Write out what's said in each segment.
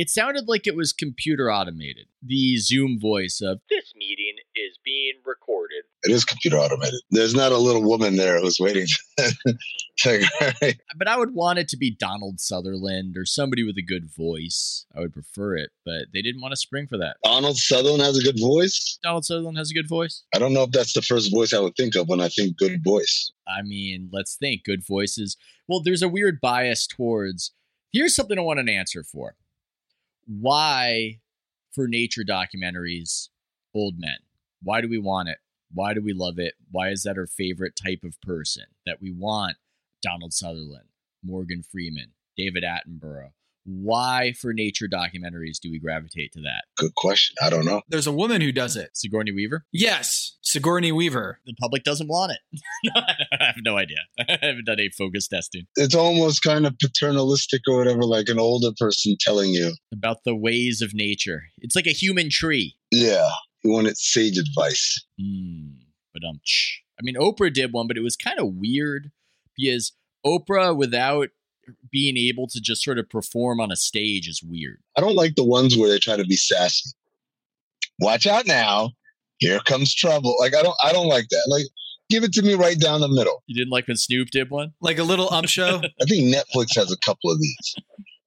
It sounded like it was computer automated. The Zoom voice of this meeting is being recorded. It is computer automated. There's not a little woman there who's waiting. But I would want it to be Donald Sutherland or somebody with a good voice. I would prefer it, but they didn't want to spring for that. Donald Sutherland has a good voice. Donald Sutherland has a good voice. I don't know if that's the first voice I would think of when I think good voice. I mean, let's think. Good voices. Well, there's a weird bias towards. Here's something I want an answer for. Why, for nature documentaries, old men? Why do we want it? Why do we love it? Why is that our favorite type of person that we want? Donald Sutherland, Morgan Freeman, David Attenborough. Why, for nature documentaries, do we gravitate to that? Good question. I don't know. There's a woman who does it. Sigourney Weaver? Yes, Sigourney Weaver. The public doesn't want it. I have no idea. I haven't done any focus testing It's almost kind of paternalistic or whatever, like an older person telling you, about the ways of nature. It's like a human tree. yeah, you wanted sage advice. Hmm. But um, I mean, Oprah did one, but it was kind of weird because Oprah, without being able to just sort of perform on a stage, is weird. I don't like the ones where they try to be sassy. Watch out now. Here comes trouble. Like I don't I don't like that. Like give it to me right down the middle. You didn't like when Snoop did one? Like a little ump show. I think Netflix has a couple of these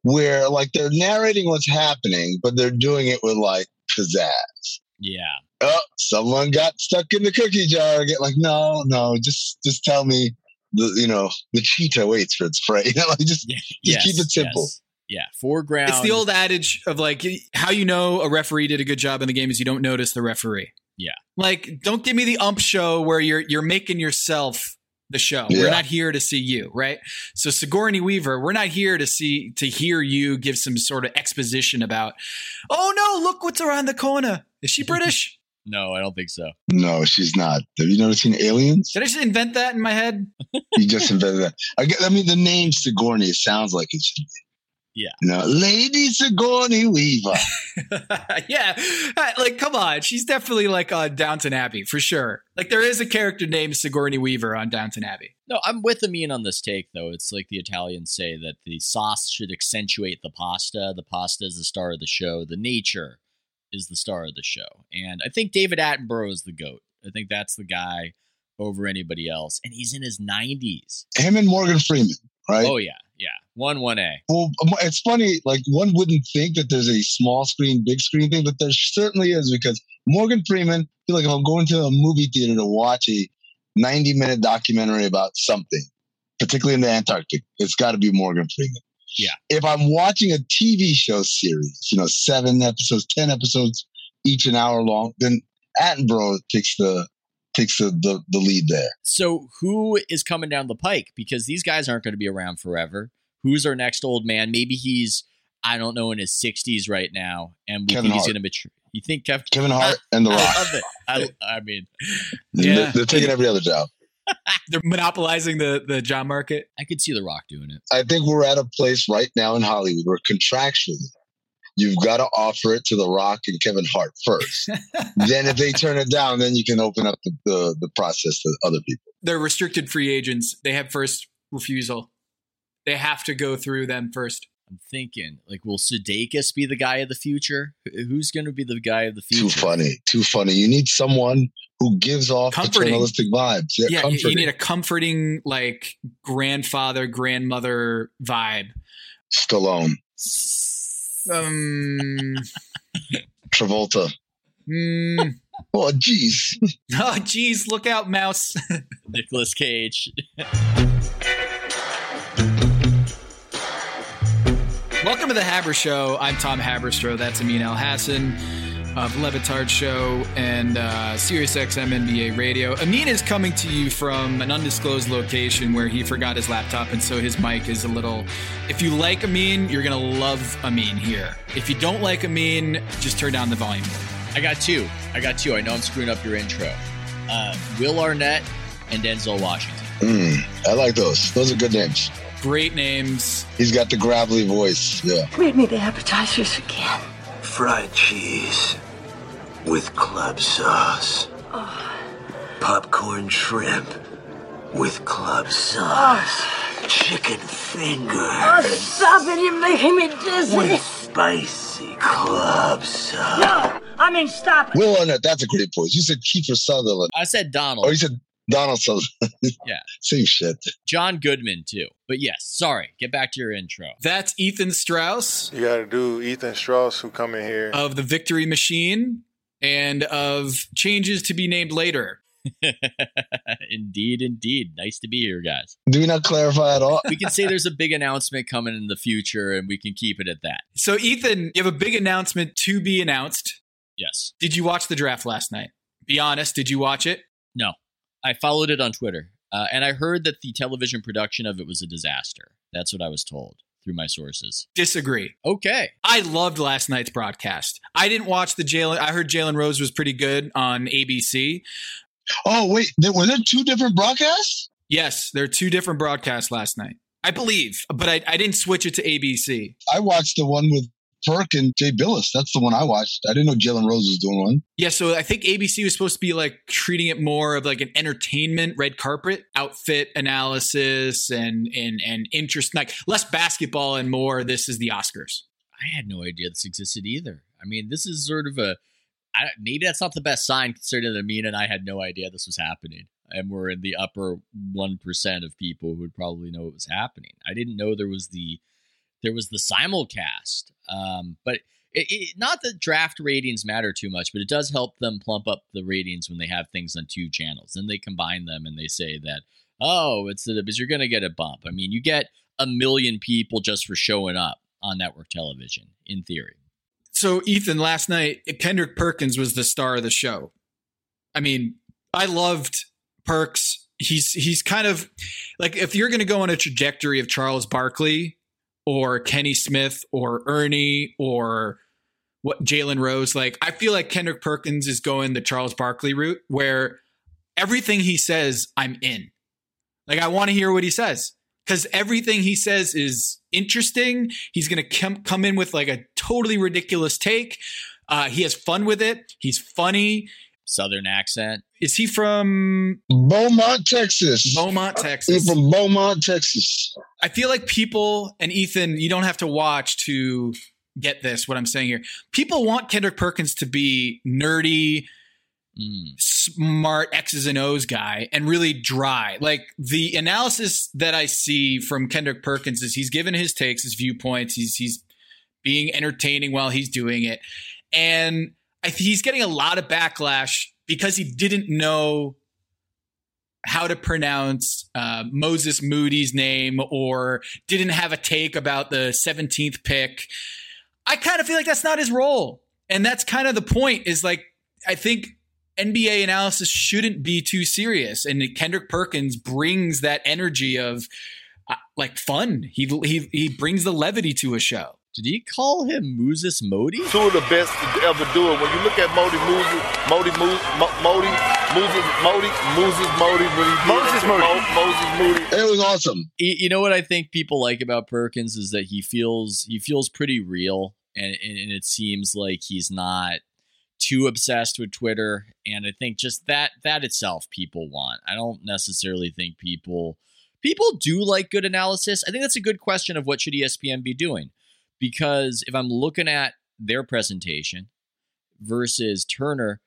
where like they're narrating what's happening, but they're doing it with like pizzazz. Yeah. Oh, someone got stuck in the cookie jar again. Like, no, no, just just tell me the you know, the cheetah waits for its prey. You know, like just Yeah. Just keep it simple. yes. Yeah. Foreground. It's the old adage of like how you know a referee did a good job in the game is you don't notice the referee. Yeah. Like don't give me the ump show where you're you're making yourself the show. Yeah. We're not here to see you, right? So Sigourney Weaver, we're not here to see to hear you give some sort of exposition about, oh no, look what's around the corner. Is she British? No, I don't think so. No, she's not. Have you never seen Aliens? Did I just invent that in my head? You just invented that. I, get, I mean, the name Sigourney sounds like it should be. Yeah. You know, Lady Sigourney Weaver. yeah, like come on, she's definitely like on Downton Abbey for sure. Like there is a character named Sigourney Weaver on Downton Abbey. No, I'm with Amin on this take, though. It's like the Italians say that the sauce should accentuate the pasta. The pasta is the star of the show. The nature is the star of the show. And I think David Attenborough is the GOAT. I think that's the guy over anybody else. And he's in his 90s. Him and Morgan Freeman, right? Oh, yeah. Yeah. 1 1A. Well, it's funny. Like one wouldn't think that there's a small screen, big screen thing, but there certainly is because Morgan Freeman. I feel like if I'm going to a movie theater to watch a 90 minute documentary about something, particularly in the Antarctic, it's got to be Morgan Freeman. Yeah. If I'm watching a TV show series, you know, seven episodes, ten episodes, each an hour long, then Attenborough takes the takes the, the, the lead there. So who is coming down the pike? Because these guys aren't going to be around forever. Who's our next old man? Maybe he's, I don't know, in his 60s right now. And we Kevin think he's going to mature. You think Kevin? Kevin Hart ah, and The I Rock. love it. I, I mean, Yeah. They're, they're taking every other job. They're monopolizing the the job market. I could see The Rock doing it. I think we're at a place right now in Hollywood where contractually you've got to offer it to The Rock and Kevin Hart first. then if they turn it down, then you can open up the, the, the process to other people. They're restricted free agents. They have first refusal. They have to go through them first. I'm thinking, like, will Sudeikis be the guy of the future? Who's going to be the guy of the future? Too funny. Too funny. You need someone who gives off Comforting. paternalistic vibes. Yeah, Yeah, you- need a comforting like grandfather grandmother vibe. Stallone, Um, Travolta. mm, Oh, geez. oh, geez, look out, mouse. Nicolas Cage. Welcome to the Haber Show. I'm Tom Haberstroh. That's Amin Elhassan of Le Batard Show and uh, SiriusXM NBA Radio. Amin is coming to you from an undisclosed location where he forgot his laptop, and so his mic is a little. If you like Amin, you're gonna love Amin here. If you don't like Amin, just turn down the volume. I got two. I got two. I know I'm screwing up your intro. Uh, Will Arnett and Denzel Washington. Mm, I like those. Those are good names. Great names. He's got the gravelly voice. Yeah. Read me the appetizers again. Fried cheese with club sauce. Oh. Popcorn shrimp with club sauce. Oh. Chicken Oh, fingers stop it. You're making me dizzy. with spicy club sauce. No, I mean stop it. Will Arnett, that's a great voice. You said Kiefer Sutherland. I said Donald. Oh, you said Donald Sutherland. Yeah. Same shit. John Goodman too. But yes, sorry. Get back to your intro. That's Ethan Strauss You got to do Ethan Strauss, who come in here. of the Victory Machine and of changes to be named later. indeed, indeed. Nice to be here, guys. Do we not clarify at all? We can say there's a big announcement coming in the future, and we can keep it at that. So, Ethan, you have a big announcement to be announced. Yes. Did you watch the draft last night? Be honest, did you watch it? No. I followed it on Twitter, uh, and I heard that the television production of it was a disaster. That's what I was told through my sources. Disagree. Okay. I loved last night's broadcast. I didn't watch the Jalen. I heard Jalen Rose was pretty good on ABC. Oh, wait. There, were there two different broadcasts? Yes, there are two different broadcasts last night. I believe, but I, I didn't switch it to ABC. I watched the one with Perk and Jay Bilas. That's the one I watched. I didn't know Jalen Rose was doing one. Yeah, so I think ABC was supposed to be like treating it more of like an entertainment red carpet outfit analysis and and and interest, like less basketball and more. This is the Oscars. I had no idea this existed either. I mean, this is sort of a I, maybe that's not the best sign considering that Amin and I had no idea this was happening. And we're in the upper 1% of people who would probably know it was happening. I didn't know there was the there was the simulcast. Um, but it, it, not that draft ratings matter too much, but it does help them plump up the ratings when they have things on two channels. Then they combine them and they say that, oh, it's the because you're going to get a bump. I mean, you get a million people just for showing up on network television, in theory. So, Ethan, last night, Kendrick Perkins was the star of the show. I mean, I loved Perks. He's he's kind of like if you're going to go on a trajectory of Charles Barkley or Kenny Smith or Ernie or what Jalen Rose, like I feel like Kendrick Perkins is going the Charles Barkley route where everything he says, I'm in. Like I want to hear what he says because everything he says is interesting. He's going to come come in with like a totally ridiculous take. Uh, he has fun with it. He's funny. Southern accent. Is he from Beaumont, Texas. Beaumont, Texas. He's from Beaumont, Texas. I feel like people and Ethan, you don't have to watch to get this. What I'm saying here, people want Kendrick Perkins to be nerdy, Mm. smart X's and O's guy and really dry. Like the analysis that I see from Kendrick Perkins is he's given his takes, his viewpoints. He's he's being entertaining while he's doing it, and I th- he's getting a lot of backlash because he didn't know how to pronounce uh, Moses Moody's name or didn't have a take about the 17th pick. I kind of feel like that's not his role. And that's kind of the point is like, I think NBA analysis shouldn't be too serious. And Kendrick Perkins brings that energy of uh, like fun. He, he, he brings the levity to a show. Did he call him Moses Modi? two of the best to ever do it. When you look at Modi Moses, Modi Mo- Mo- Modi, Moses Modi, Moses Modi, when he Moses it Modi. Moses Moody. It was awesome. You know what I think people like about Perkins is that he feels he feels pretty real, and and and it seems like he's not too obsessed with Twitter. And I think just that that itself people want. I don't necessarily think people people do like good analysis. I think that's a good question of what should ESPN be doing, because if I'm looking at their presentation versus Turner,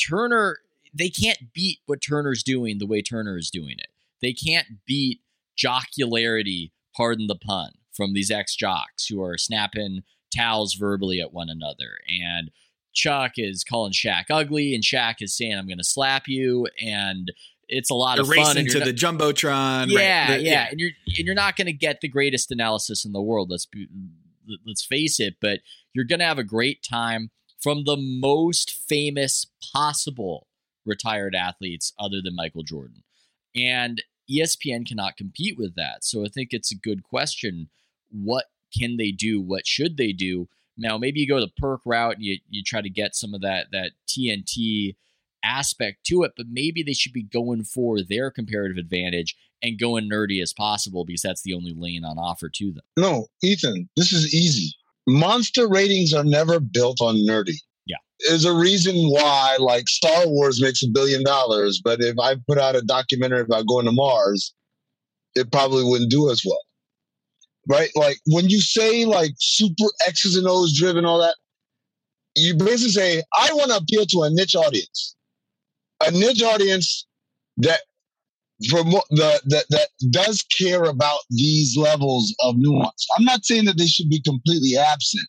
Turner they can't beat what Turner's doing the way Turner is doing it. They can't beat jocularity, pardon the pun, from these ex jocks who are snapping towels verbally at one another. And Chuck is calling Shaq ugly, and Shaq is saying, I'm going to slap you. And it's a lot of fun. racing and to you're the jumbotron. right. yeah, yeah, and you're and you're not going to get the greatest analysis in the world. Let's be, let's face it, but you're going to have a great time from the most famous possible retired athletes other than Michael Jordan, and ESPN cannot compete with that. So I think it's a good question. What can they do? What should they do? Now, maybe you go the perk route and you, you try to get some of that that TNT aspect to it, but maybe they should be going for their comparative advantage and going nerdy as possible because that's the only lane on offer to them. No, Ethan, this is easy. Monster ratings are never built on nerdy. Yeah. There's a reason why, like, Star Wars makes a billion dollars, but if I put out a documentary about going to Mars, it probably wouldn't do as well. right? Like when you say like super X's and O's driven, all that, you basically say, I want to appeal to a niche audience, a niche audience that for the that that does care about these levels of nuance. I'm not saying that they should be completely absent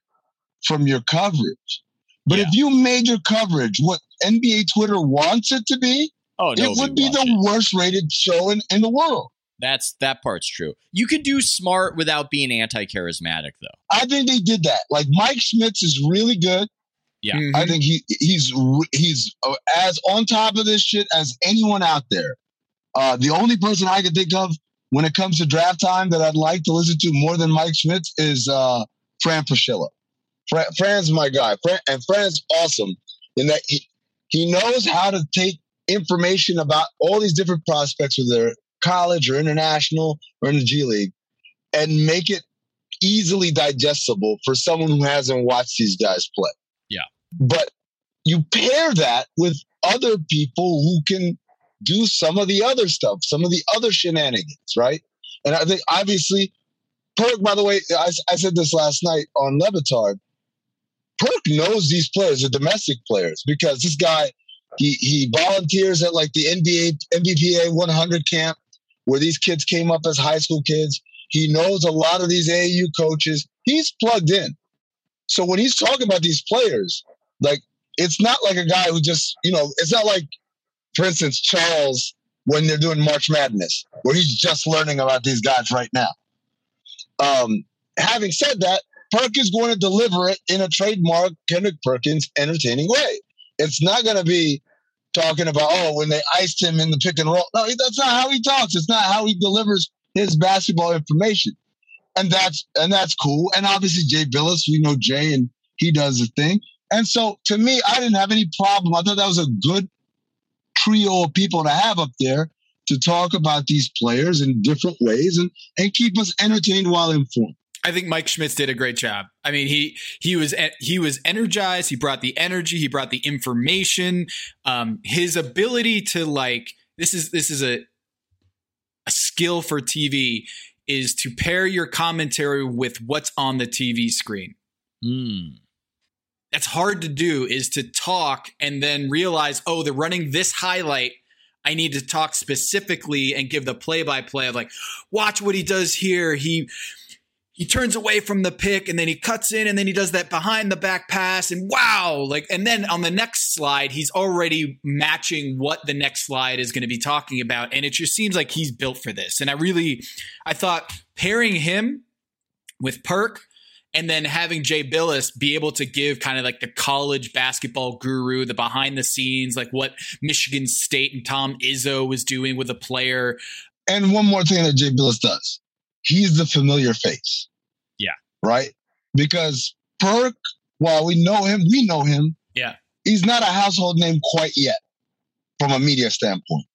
from your coverage, but yeah. if you made your coverage what NBA Twitter wants it to be, oh, it would be the it. worst rated show in, in the world. That's that part's true. You could do smart without being anti-charismatic, though. I think they did that. Like Mike Schmitz is really good. Yeah, mm-hmm. I think he he's he's uh, as on top of this shit as anyone out there. Uh, the only person I can think of when it comes to draft time that I'd like to listen to more than Mike Schmitz is uh, Fran Fraschilla. Fran, Fran's my guy, Fran, and Fran's awesome in that he, he knows how to take information about all these different prospects, whether they're college or international or in the G League, and make it easily digestible for someone who hasn't watched these guys play. Yeah. But you pair that with other people who can do some of the other stuff, some of the other shenanigans, right? And I think obviously, Perk, by the way, I, I said this last night on Le Batard. Perk knows these players, the domestic players, because this guy, he he volunteers at like the NBA NBPA 100 camp where these kids came up as high school kids. He knows a lot of these AAU coaches. He's plugged in. So when he's talking about these players, like it's not like a guy who just, you know, it's not like, for instance, Charles when they're doing March Madness, where he's just learning about these guys right now. Um, having said that, Perkins going to deliver it in a trademark Kendrick Perkins entertaining way. It's not going to be talking about oh when they iced him in the pick and roll. No, that's not how he talks. It's not how he delivers his basketball information, and that's and that's cool. And obviously Jay Bilas, we know Jay, and he does the thing. And so to me, I didn't have any problem. I thought that was a good trio of people to have up there to talk about these players in different ways and and keep us entertained while informed. I think Mike Schmitz did a great job. I mean, he he was he was energized. He brought the energy. He brought the information. Um, his ability to like this is this is a a skill for TV is to pair your commentary with what's on the TV screen. Mm. That's hard to do. Is to talk and then realize, oh, they're running this highlight I need to talk specifically and give the play by play of like, watch what he does here. He he turns away from the pick and then he cuts in and then he does that behind the back pass and wow like and then on the next slide he's already matching what the next slide is going to be talking about and it just seems like he's built for this and i really i thought pairing him with perk and then having Jay Bilas be able to give kind of like the college basketball guru, the behind the scenes, like what Michigan State and Tom Izzo was doing with a player. And one more thing that Jay Bilas does he's the familiar face. Yeah. Right? Because Perk, while we know him, we know him. Yeah. He's not a household name quite yet from a media standpoint.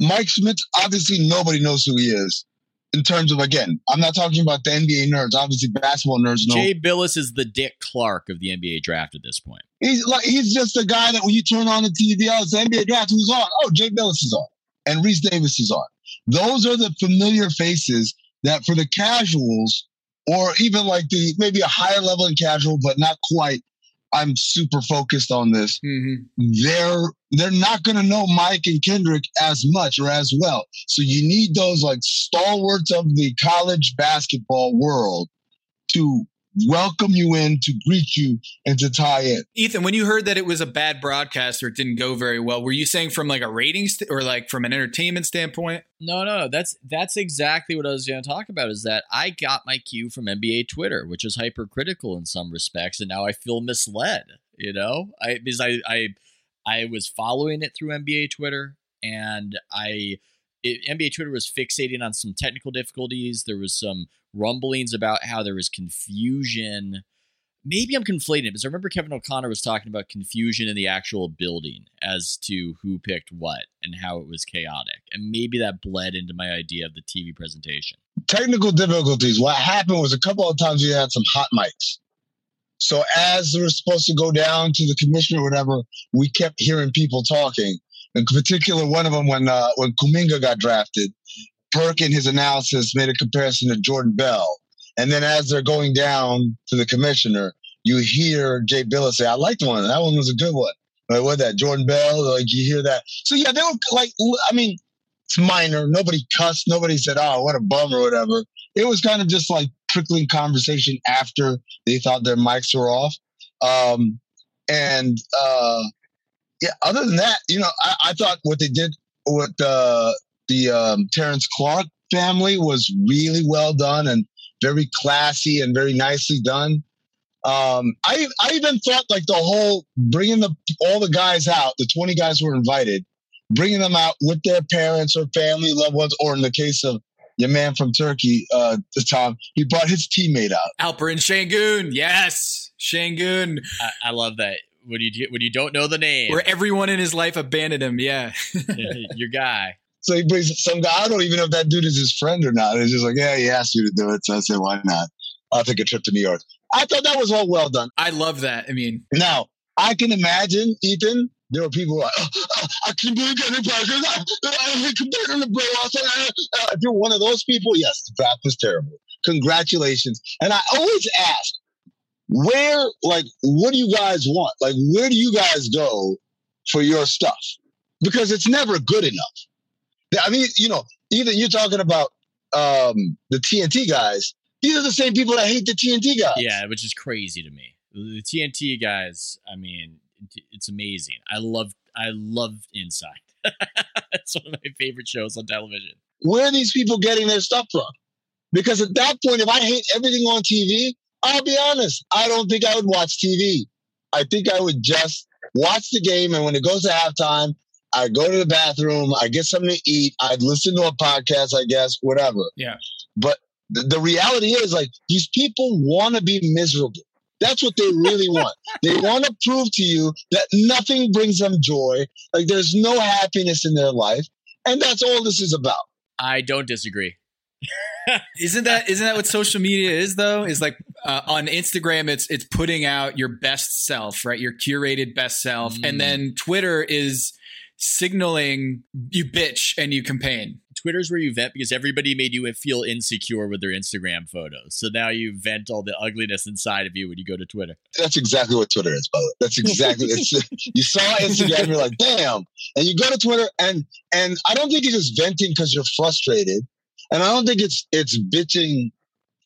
Mike Schmitz, obviously nobody knows who he is in terms of again, I'm not talking about the NBA nerds. Obviously, basketball nerds know. Jay Bilas is the Dick Clark of the NBA draft at this point. He's like he's just a guy that when you turn on the TV, oh, it's the NBA draft. Who's on? Oh, Jay Bilas is on, and Rece Davis is on. Those are the familiar faces that for the casuals, or even like the maybe a higher level in casual, but not quite. I'm super focused on this. Mm-hmm. They're they're not going to know Mike and Kendrick as much or as well. So you need those like stalwarts of the college basketball world to welcome you in, to greet you, and to tie in. Ethan, when you heard that it was a bad broadcast or it didn't go very well, were you saying from like a ratings st- or like from an entertainment standpoint? No, no, that's that's exactly what I was going to talk about. Is that I got my cue from NBA Twitter, which is hypercritical in some respects, and now I feel misled. You know, I because I I I was following it through NBA Twitter, and I it, NBA Twitter was fixating on some technical difficulties. There was some rumblings about how there was confusion. Maybe I'm conflating it because I remember Kevin O'Connor was talking about confusion in the actual building as to who picked what and how it was chaotic. And maybe that bled into my idea of the TV presentation. Technical difficulties. What happened was a couple of times we had some hot mics. So as we were supposed to go down to the commissioner or whatever, we kept hearing people talking. In particular, one of them when uh, when Kuminga got drafted, Perk in his analysis made a comparison to Jordan Bell. And then as they're going down to the commissioner, you hear Jay Bilas say, I liked one. That one was a good one. Like what that Jordan Bell, like you hear that. So yeah, they were like I mean, it's minor. Nobody cussed, nobody said, Oh, what a bum or whatever. It was kind of just like trickling conversation after they thought their mics were off. Um and uh yeah, other than that, you know, I, I thought what they did with the the um, Terrence Clarke family was really well done and very classy and very nicely done. Um, I I even thought like the whole bringing the all the guys out, the twenty guys were invited, bringing them out with their parents or family, loved ones, or in the case of your man from Turkey, uh, the Tom, he brought his teammate out. Alperen Sengun, yes, Sengun. I, I love that when you when you don't know the name, where everyone in his life abandoned him. Yeah, your guy. So he brings some guy. I don't even know if that dude is his friend or not. It's just like, yeah, he asked you to do it. So I said, why not? I'll take a trip to New York. I thought that was all well done. I love that. I mean, now I can imagine, Ethan. There were people like, oh, oh, I can not believe any pressures. I, I compared on the uh, bro. If you're one of those people, yes, the draft was terrible. Congratulations. And I always ask, where, like, what do you guys want? Like, where do you guys go for your stuff? Because it's never good enough. I mean, you know, either you're talking about um, the TNT guys. These are the same people that hate the TNT guys. Yeah, which is crazy to me. The TNT guys. I mean, it's amazing. I love. I love Inside. it's one of my favorite shows on television. Where are these people getting their stuff from? Because at that point, if I hate everything on TV, I'll be honest. I don't think I would watch TV. I think I would just watch the game, and when it goes to halftime, I go to the bathroom, I get something to eat, I'd listen to a podcast, I guess, whatever. Yeah. But the, the reality is, like, these people want to be miserable. That's what they really want. they want to prove to you that nothing brings them joy, like, there's no happiness in their life. And that's all this is about. I don't disagree. isn't that isn't that what social media is though? Is like uh, on Instagram, it's it's putting out your best self, right? Your curated best self, mm. and then Twitter is signaling you bitch and you campaign. Twitter's where you vent because everybody made you feel insecure with their Instagram photos. So now you vent all the ugliness inside of you when you go to Twitter. That's exactly what Twitter is, brother. That's exactly it's, you saw Instagram, you're like, damn. And you go to Twitter and and I don't think it's just venting because you're frustrated. And I don't think it's it's bitching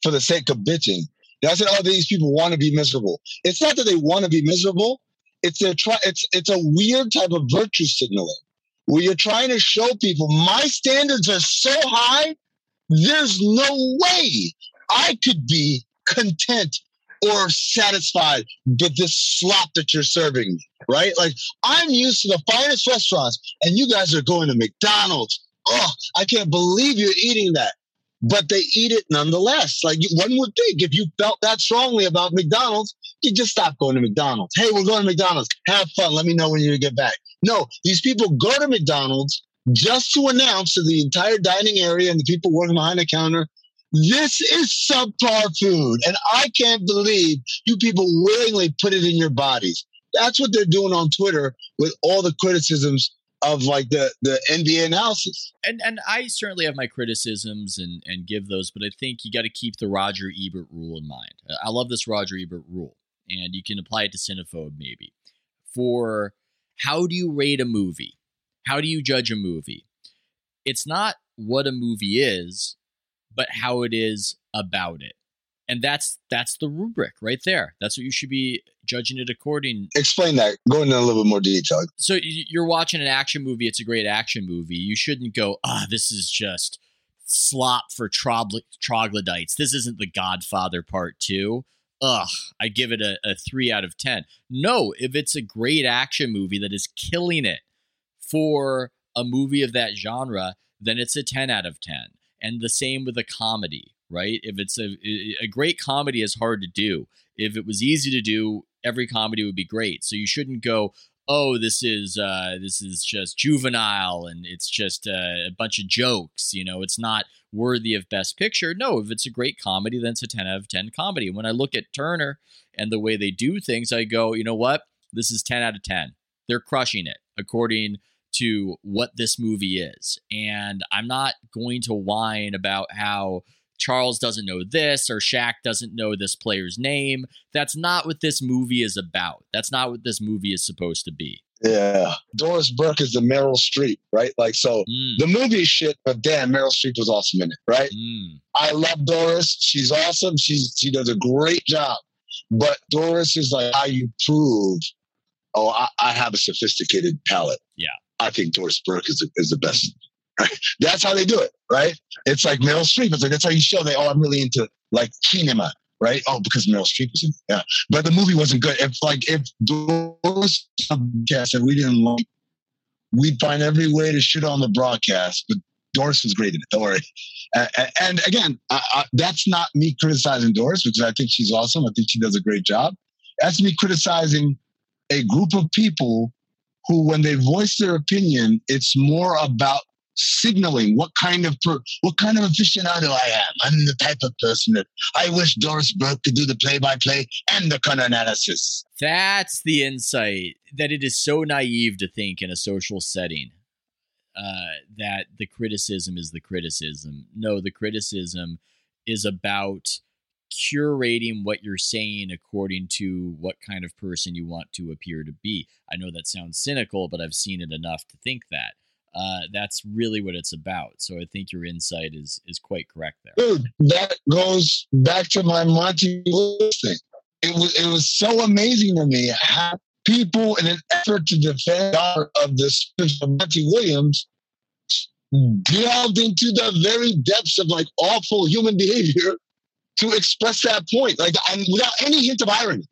for the sake of bitching. I said, oh, these people want to be miserable. It's not that they want to be miserable. It's a try. It's it's a weird type of virtue signaling where you're trying to show people my standards are so high. There's no way I could be content or satisfied with this slop that you're serving me, right? Like I'm used to the finest restaurants, and you guys are going to McDonald's. Oh, I can't believe you're eating that but they eat it nonetheless. Like one would think if you felt that strongly about McDonald's, you just stop going to McDonald's. Hey, we're going to McDonald's. Have fun. Let me know when you get back. No, these people go to McDonald's just to announce to the entire dining area and the people working behind the counter, this is subpar food. And I can't believe you people willingly put it in your bodies. That's what they're doing on Twitter with all the criticisms of like the the NBA analysis. And and I certainly have my criticisms and and give those, but I think you got to keep the Roger Ebert rule in mind. I love this Roger Ebert rule, and you can apply it to Cinephobe maybe. For how do you rate a movie? How do you judge a movie? It's not what a movie is, but how it is about it and that's that's the rubric right there that's what you should be judging it according explain that. Go into a little bit more detail. So you're watching an action movie. It's a great action movie. You shouldn't go ah oh, this is just slop for troglodytes. This isn't the godfather part two. Ugh i give it a, a three out of ten. No if it's a great action movie that is killing it for a movie of that genre then it's a 10 out of 10 and the same with a comedy right? If it's a a great comedy is hard to do. If it was easy to do, every comedy would be great. So you shouldn't go, oh, this is uh, this is just juvenile and it's just uh, a bunch of jokes. You know, it's not worthy of Best Picture. No, if it's a great comedy, then it's a ten out of ten comedy. And when I look at Turner and the way they do things, I go, you know what? This is ten out of ten. They're crushing it according to what this movie is. And I'm not going to whine about how Charles doesn't know this or Shaq doesn't know this player's name. That's not what this movie is about. That's not what this movie is supposed to be. Yeah. Doris Burke is the Meryl Streep, right? Like, so Mm, the movie shit, but damn, Meryl Streep was awesome in it, right? mm. I love Doris. She's awesome. She's she does a great job. But Doris is like how you prove, oh, I, I have a sophisticated palate. Yeah. I think Doris Burke is the, is the best. That's how they do it, right? It's like Meryl Streep. It's like that's how you show they. Oh, I'm really into like cinema, right? Oh, because Meryl Streep was in. Yeah, but the movie wasn't good. If like if Doris broadcast and we didn't like, we'd find every way to shit on the broadcast. But Doris was great in it. Don't worry. And again, I, I, that's not me criticizing Doris because I think she's awesome. I think she does a great job. That's me criticizing a group of people who, when they voice their opinion, it's more about signaling what kind of per, what kind of aficionado I am. I'm the type of person that I wish Doris Burke could do the play-by-play and the color analysis. That's the insight that it is so naive to think in a social setting uh, that the criticism is the criticism. No, the criticism is about curating what you're saying according to what kind of person you want to appear to be. I know that sounds cynical, but I've seen it enough to think that. Uh, that's really what it's about. So I think your insight is is quite correct there. Dude, that goes back to my Monty Williams thing. It was it was so amazing to me how people, in an effort to defend our of this Monty Williams, delved into the very depths of like awful human behavior to express that point, like and without any hint of irony.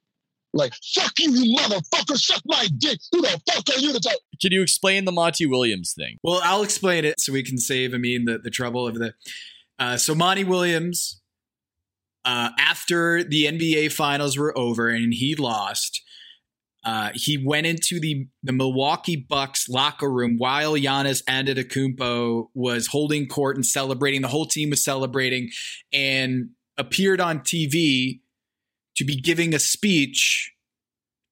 Like, fuck you, you motherfucker, suck my dick. Who the fuck are you to talk? Can you explain the Monty Williams thing? Well, I'll explain it so we can save Amin the, the trouble of the. Uh, so Monty Williams, uh, after the NBA finals were over and he lost, uh, he went into the, the Milwaukee Bucks locker room while Giannis Antetokounmpo was holding court and celebrating. The whole team was celebrating and appeared on TV to be giving a speech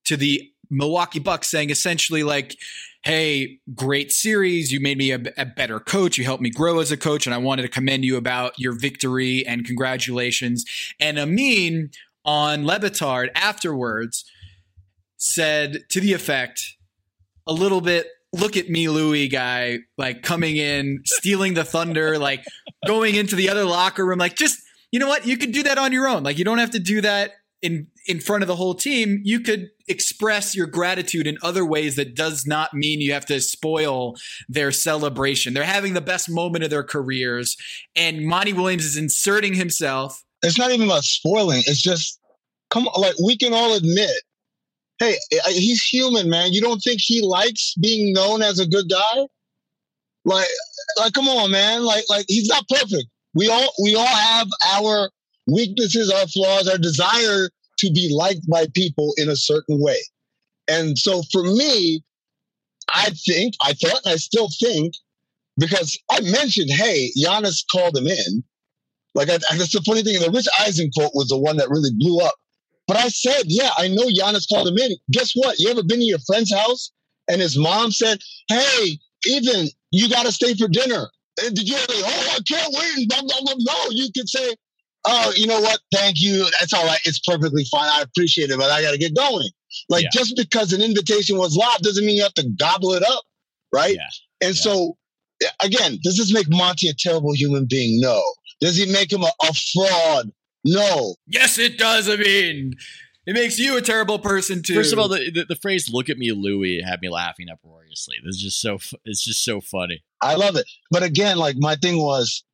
to the Milwaukee Bucks saying essentially like, "Hey, great series. You made me a, a, better coach. You helped me grow as a coach, and I wanted to commend you about your victory and congratulations." And Amin on Le Batard afterwards said to the effect, a little bit. Look at me, Louis guy, like coming in, stealing the thunder, like going into the other locker room, like just you know what? You could do that on your own. Like you don't have to do that in in front of the whole team, you could express your gratitude in other ways that does not mean you have to spoil their celebration. They're having the best moment of their careers, and Monty Williams is inserting himself. It's not even about spoiling. It's just come on, like we can all admit, hey, he's human, man. You don't think he likes being known as a good guy? Like, like, come on, man. Like, like he's not perfect. We all we all have our weaknesses, our flaws, our desire to be liked by people in a certain way. And so for me, I think, I thought, I still think, because I mentioned, hey, Giannis called him in. Like, I, that's the funny thing. The Rich Eisen quote was the one that really blew up. But I said, yeah, I know Giannis called him in. Guess what? You ever been to your friend's house and his mom said, hey, Ethan, you got to stay for dinner. And did you say, oh, I can't wait? No, you could say, oh, you know what? Thank you. That's all right. It's perfectly fine. I appreciate it, but I got to get going. Like yeah. just because an invitation was lobbed doesn't mean you have to gobble it up, right? Yeah. And yeah. so, again, does this make Monty a terrible human being? No. Does he make him a, a fraud? No. Yes, it does. I mean, it makes you a terrible person too. First of all, the, the, the, phrase "Look at me, Louie" had me laughing uproariously. This is just so it's just so funny. I love it, but again, like my thing was,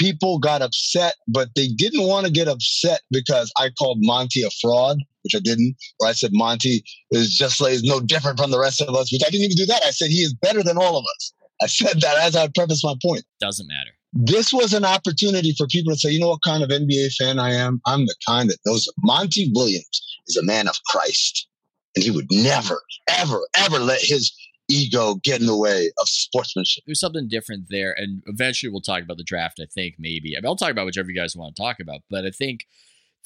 people got upset, but they didn't want to get upset because I called Monty a fraud, which I didn't, or I said Monty is just like is no different from the rest of us, which I didn't even do that. I said he is better than all of us. I said that as I preface my point. Doesn't matter. This was an opportunity for people to say, you know what kind of NBA fan I am? I'm the kind that knows Monty Williams is a man of Christ. And he would never, ever, ever let his ego get in the way of sportsmanship. There's something different there. And eventually we'll talk about the draft, I think, maybe. I mean, I'll talk about whichever you guys want to talk about. But I think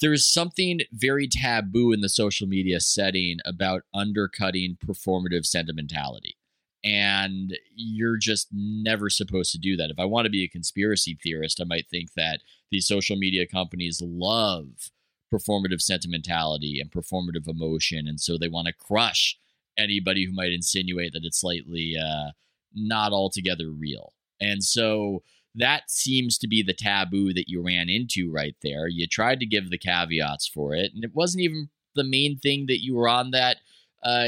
there is something very taboo in the social media setting about undercutting performative sentimentality. And you're just never supposed to do that. If I want to be a conspiracy theorist, I might think that these social media companies love performative sentimentality and performative emotion. And so they want to crush anybody who might insinuate that it's slightly uh, not altogether real. And so that seems to be the taboo that you ran into right there. You tried to give the caveats for it, and it wasn't even the main thing that you were on that uh,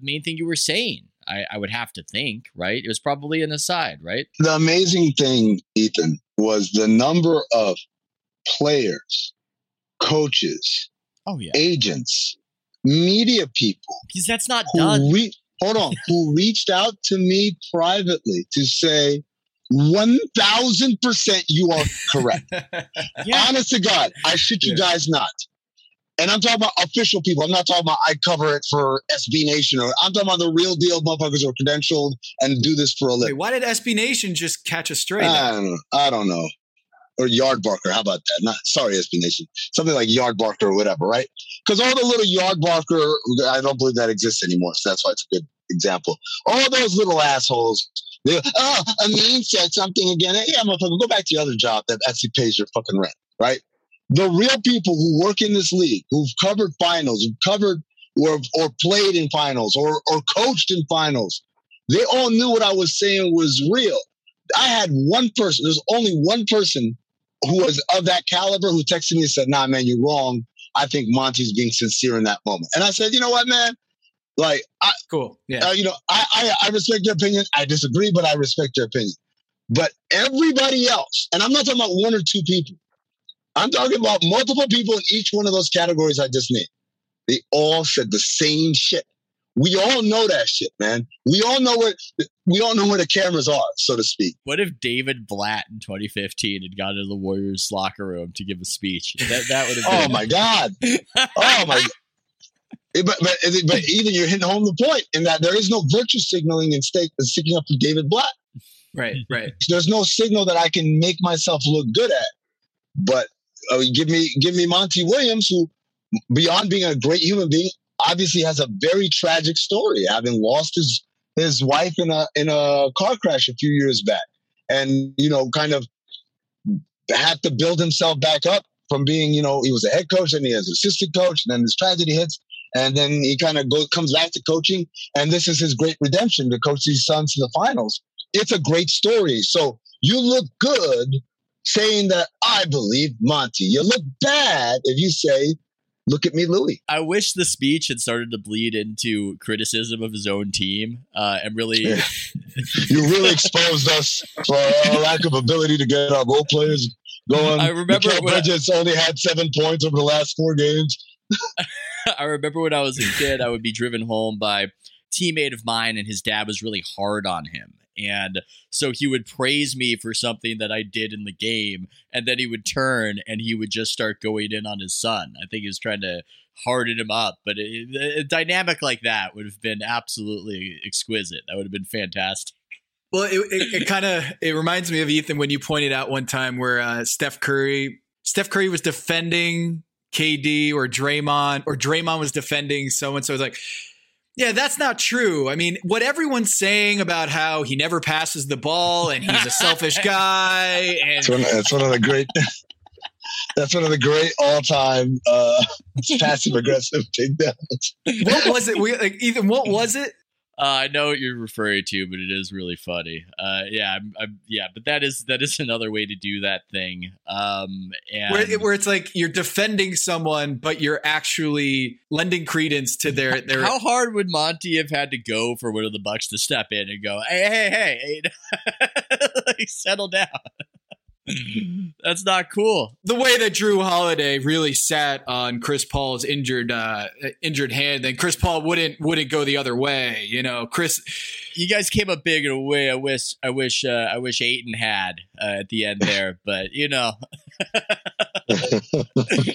main thing you were saying. I, I would have to think, right? It was probably an aside, right? The amazing thing, Ethan, was the number of players, coaches, oh yeah, agents, media people. Because that's not done. Re- hold on, who reached out to me privately to say, 1000% you are correct. yeah. Honest to God, I shit you yeah. guys not. And I'm talking about official people. I'm not talking about I cover it for SB Nation or I'm talking about the real deal motherfuckers who are credentialed and do this for a living. Wait, why did SB Nation just catch a stray? I don't know. I don't know. Or Yardbarker. How about that? Not sorry, SB Nation. Something like yard barker or whatever, right? Because all the little yard barker, I don't believe that exists anymore. So that's why it's a good example. All those little assholes they, oh, Amin said something again. Yeah, motherfucker, go back to your other job that actually pays your fucking rent, right? The real people who work in this league, who've covered finals, who've covered or, or played in finals or, or coached in finals, they all knew what I was saying was real. I had one person, there's only one person who was of that caliber who texted me and said, nah, man, you're wrong. I think Monty's being sincere in that moment. And I said, you know what, man? Like, I, cool. Yeah. Uh, you know, I, I, I respect your opinion. I disagree, but I respect your opinion. But everybody else, and I'm not talking about one or two people. I'm talking about multiple people in each one of those categories I just named. They all said the same shit. We all know that shit, man. We all know where we all know where the cameras are, so to speak. What if David Blatt in 2015 had gone to the Warriors locker room to give a speech? That that would have. oh my god! Oh my! Eh, but, but, eh, but even you're hitting home the point in that there is no virtue signaling in stake uh, sticking up for David Blatt. Right, right. There's no signal that I can make myself look good at. But uh, give me give me Monty Williams, who beyond being a great human being, obviously has a very tragic story, having lost his his wife in a in a car crash a few years back, and you know, kind of had to build himself back up from being, you know, he was a head coach and he has assistant coach, and then this tragedy hits, and then he kind of goes comes back to coaching, and this is his great redemption to coach these sons to the finals. It's a great story. So you look good saying that I believe Monty. You look bad if you say, "Look at me, Louis." I wish the speech had started to bleed into criticism of his own team uh, and really. you really exposed us for our lack of ability to get our role players going. I remember Bridges only had seven points over the last four games. I remember when I was a kid, I would be driven home by teammate of mine and his dad was really hard on him. And so he would praise me for something that I did in the game. And then he would turn and he would just start going in on his son. I think he was trying to harden him up. But a, a dynamic like that would have been absolutely exquisite. That would have been fantastic. Well, it, it, it kind of it reminds me of Ethan when you pointed out one time where uh, Steph Curry Steph Curry was defending KD or Draymond or Draymond was defending so and so. It's like, yeah, that's not true. I mean, what everyone's saying about how he never passes the ball and he's a selfish guy. And that's one, that's one of the great. that's one of the great all-time uh, passive aggressive takedowns. What was it? We, like, Ethan, what was it? Uh, I know what you're referring to, but it is really funny. Uh, yeah, I'm, I'm, yeah, but that is that is another way to do that thing. Um, and where, where, it's like you're defending someone, but you're actually lending credence to their their. How hard would Monty have had to go for one of the Bucks to step in and go, "Hey, hey, hey, hey like, settle down"? That's not cool. The way that Jrue Holiday really sat on Chris Paul's injured uh, injured hand, then Chris Paul wouldn't wouldn't go the other way. You know, Chris, you guys came up big in a way. I wish I wish uh, I wish Ayton had uh, at the end there, but you know. no man,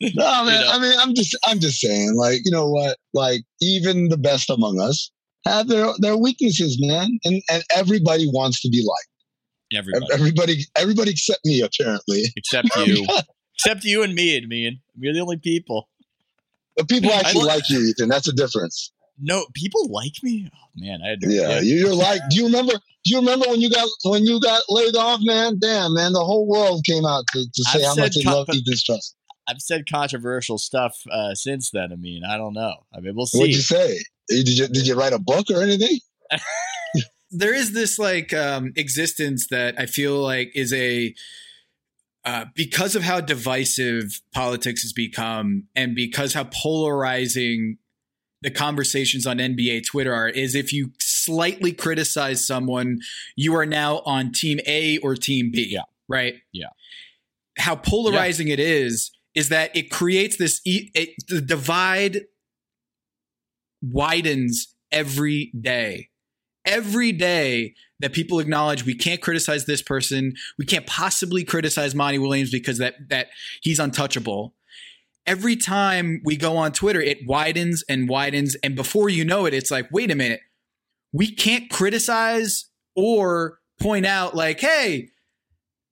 you know. I mean, I'm just I'm just saying, like you know what, like even the best among us have their their weaknesses, man, and and everybody wants to be liked. Everybody. Everybody, everybody except me, apparently. Except you. except you and me, I mean. We're the only people. But people actually like you, Ethan. That's a difference. No, people like me. Oh man, I had to, yeah, yeah. You're like. Do you remember? Do you remember when you got when you got laid off, man? Damn, man, the whole world came out to, to say I've how much they love Ethan Strauss. I've said controversial stuff uh, since then. I mean, I don't know. I mean, we'll see. What'd you say? Did you did you write a book or anything? there is this like um, existence that I feel like is a uh, because of how divisive politics has become, and because how polarizing the conversations on NBA Twitter are, is if you slightly criticize someone, you are now on Team A or Team B. Yeah. Right. Yeah. How polarizing yeah. it is is that it creates this it, the divide widens every day every day that people acknowledge we can't criticize this person, we can't possibly criticize Monty Williams because that that he's untouchable. Every time we go on Twitter, it widens and widens, and before you know it, it's like, wait a minute, we can't criticize or point out like, hey,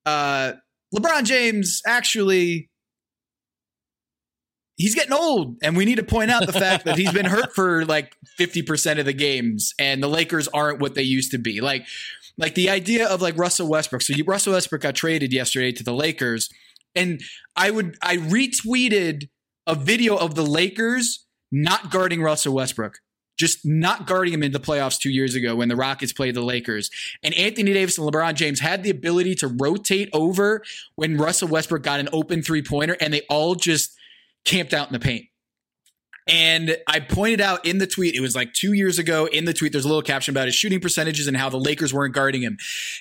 uh, LeBron James actually he's getting old and we need to point out the fact that he's been hurt for like 50% of the games and the Lakers aren't what they used to be. Like like the idea of like Russell Westbrook. So Russell Westbrook got traded yesterday to the Lakers and I would I retweeted a video of the Lakers not guarding Russell Westbrook. Just not guarding him in the playoffs two years ago when the Rockets played the Lakers. And Anthony Davis and LeBron James had the ability to rotate over when Russell Westbrook got an open three pointer, and they all just camped out in the paint. And I pointed out in the tweet, it was like two years ago in the tweet, there's a little caption about his shooting percentages and how the Lakers weren't guarding him.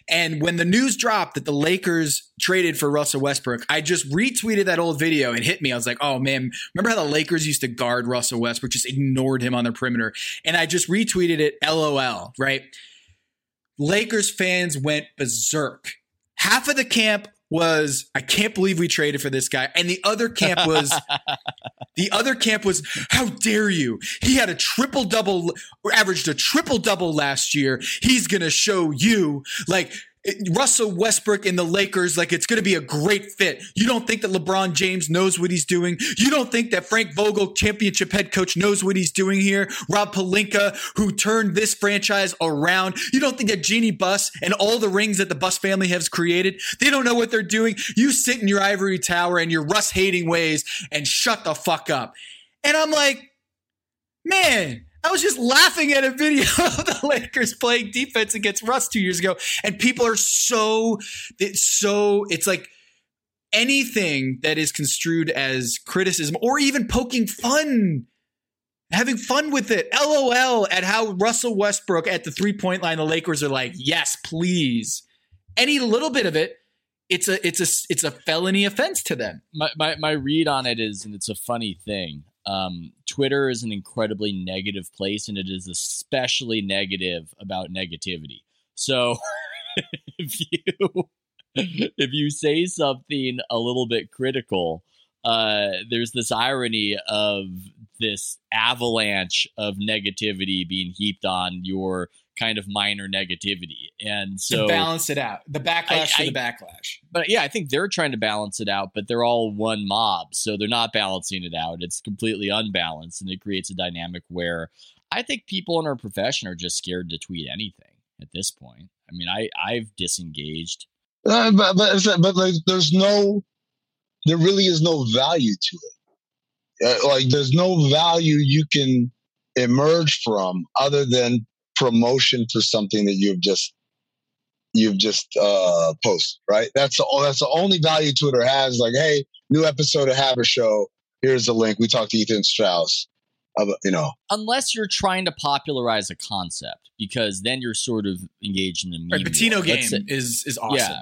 And when the news dropped that the Lakers traded for Russell Westbrook, I just retweeted that old video and hit me. I was like, oh man, remember how the Lakers used to guard Russell Westbrook, just ignored him on their perimeter. And I just retweeted it, LOL, right? Lakers fans went berserk. Half of the camp was I can't believe we traded for this guy. And the other camp was the other camp was how dare you? He had a triple double averaged a triple double last year. He's going to show you like Russell Westbrook in the Lakers, like it's going to be a great fit. You don't think that LeBron James knows what he's doing? You don't think that Frank Vogel, championship head coach, knows what he's doing here? Rob Pelinka, who turned this franchise around. You don't think that Jeanie Buss and all the rings that the Buss family has created, they don't know what they're doing? You sit in your ivory tower and your Russ hating ways and shut the fuck up. And I'm like, man, I was just laughing at a video of the Lakers playing defense against Russ two years ago, and people are so it's so it's like anything that is construed as criticism or even poking fun, having fun with it. LOL at how Russell Westbrook at the three point line, the Lakers are like, yes, please. Any little bit of it, it's a it's a it's a felony offense to them. My my, my read on it is, and it's a funny thing um, Twitter is an incredibly negative place, and it is especially negative about negativity. So if you if you say something a little bit critical, uh, there's this irony of this avalanche of negativity being heaped on your kind of minor negativity. And so to balance it out, the backlash I, I, to the backlash. But yeah, I think they're trying to balance it out, but they're all one mob. So they're not balancing it out. It's completely unbalanced and it creates a dynamic where I think people in our profession are just scared to tweet anything at this point. I mean, I, I've disengaged. Uh, but, but, but like, there's no, there really is no value to it. Uh, like there's no value you can emerge from other than promotion for something that you've just you've just uh posted, right? That's the that's the only value Twitter has. Like, hey, new episode of Haber Show. Here's the link. We talked to Ethan Strauss. About, you know, unless you're trying to popularize a concept, because then you're sort of engaged in the meme. Right, Patino game say, is is awesome. Yeah,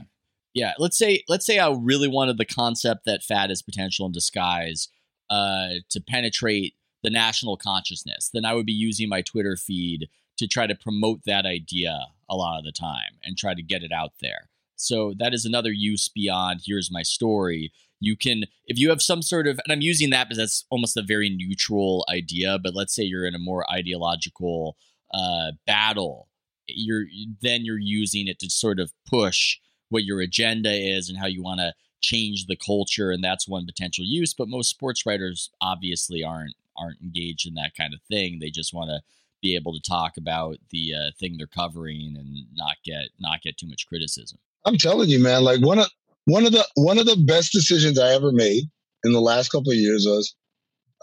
yeah. Let's say let's say I really wanted the concept that fat is potential in disguise uh, to penetrate the national consciousness. Then I would be using my Twitter feed to try to promote that idea a lot of the time and try to get it out there. So that is another use beyond here's my story. You can, if you have some sort of, and I'm using that because that's almost a very neutral idea, but let's say you're in a more ideological uh, battle, you're then you're using it to sort of push what your agenda is and how you want to change the culture, and that's one potential use. But most sports writers obviously aren't aren't engaged in that kind of thing. They just want to be able to talk about the uh, thing they're covering and not get not get too much criticism. I'm telling you, man. Like one of one of the one of the best decisions I ever made in the last couple of years was,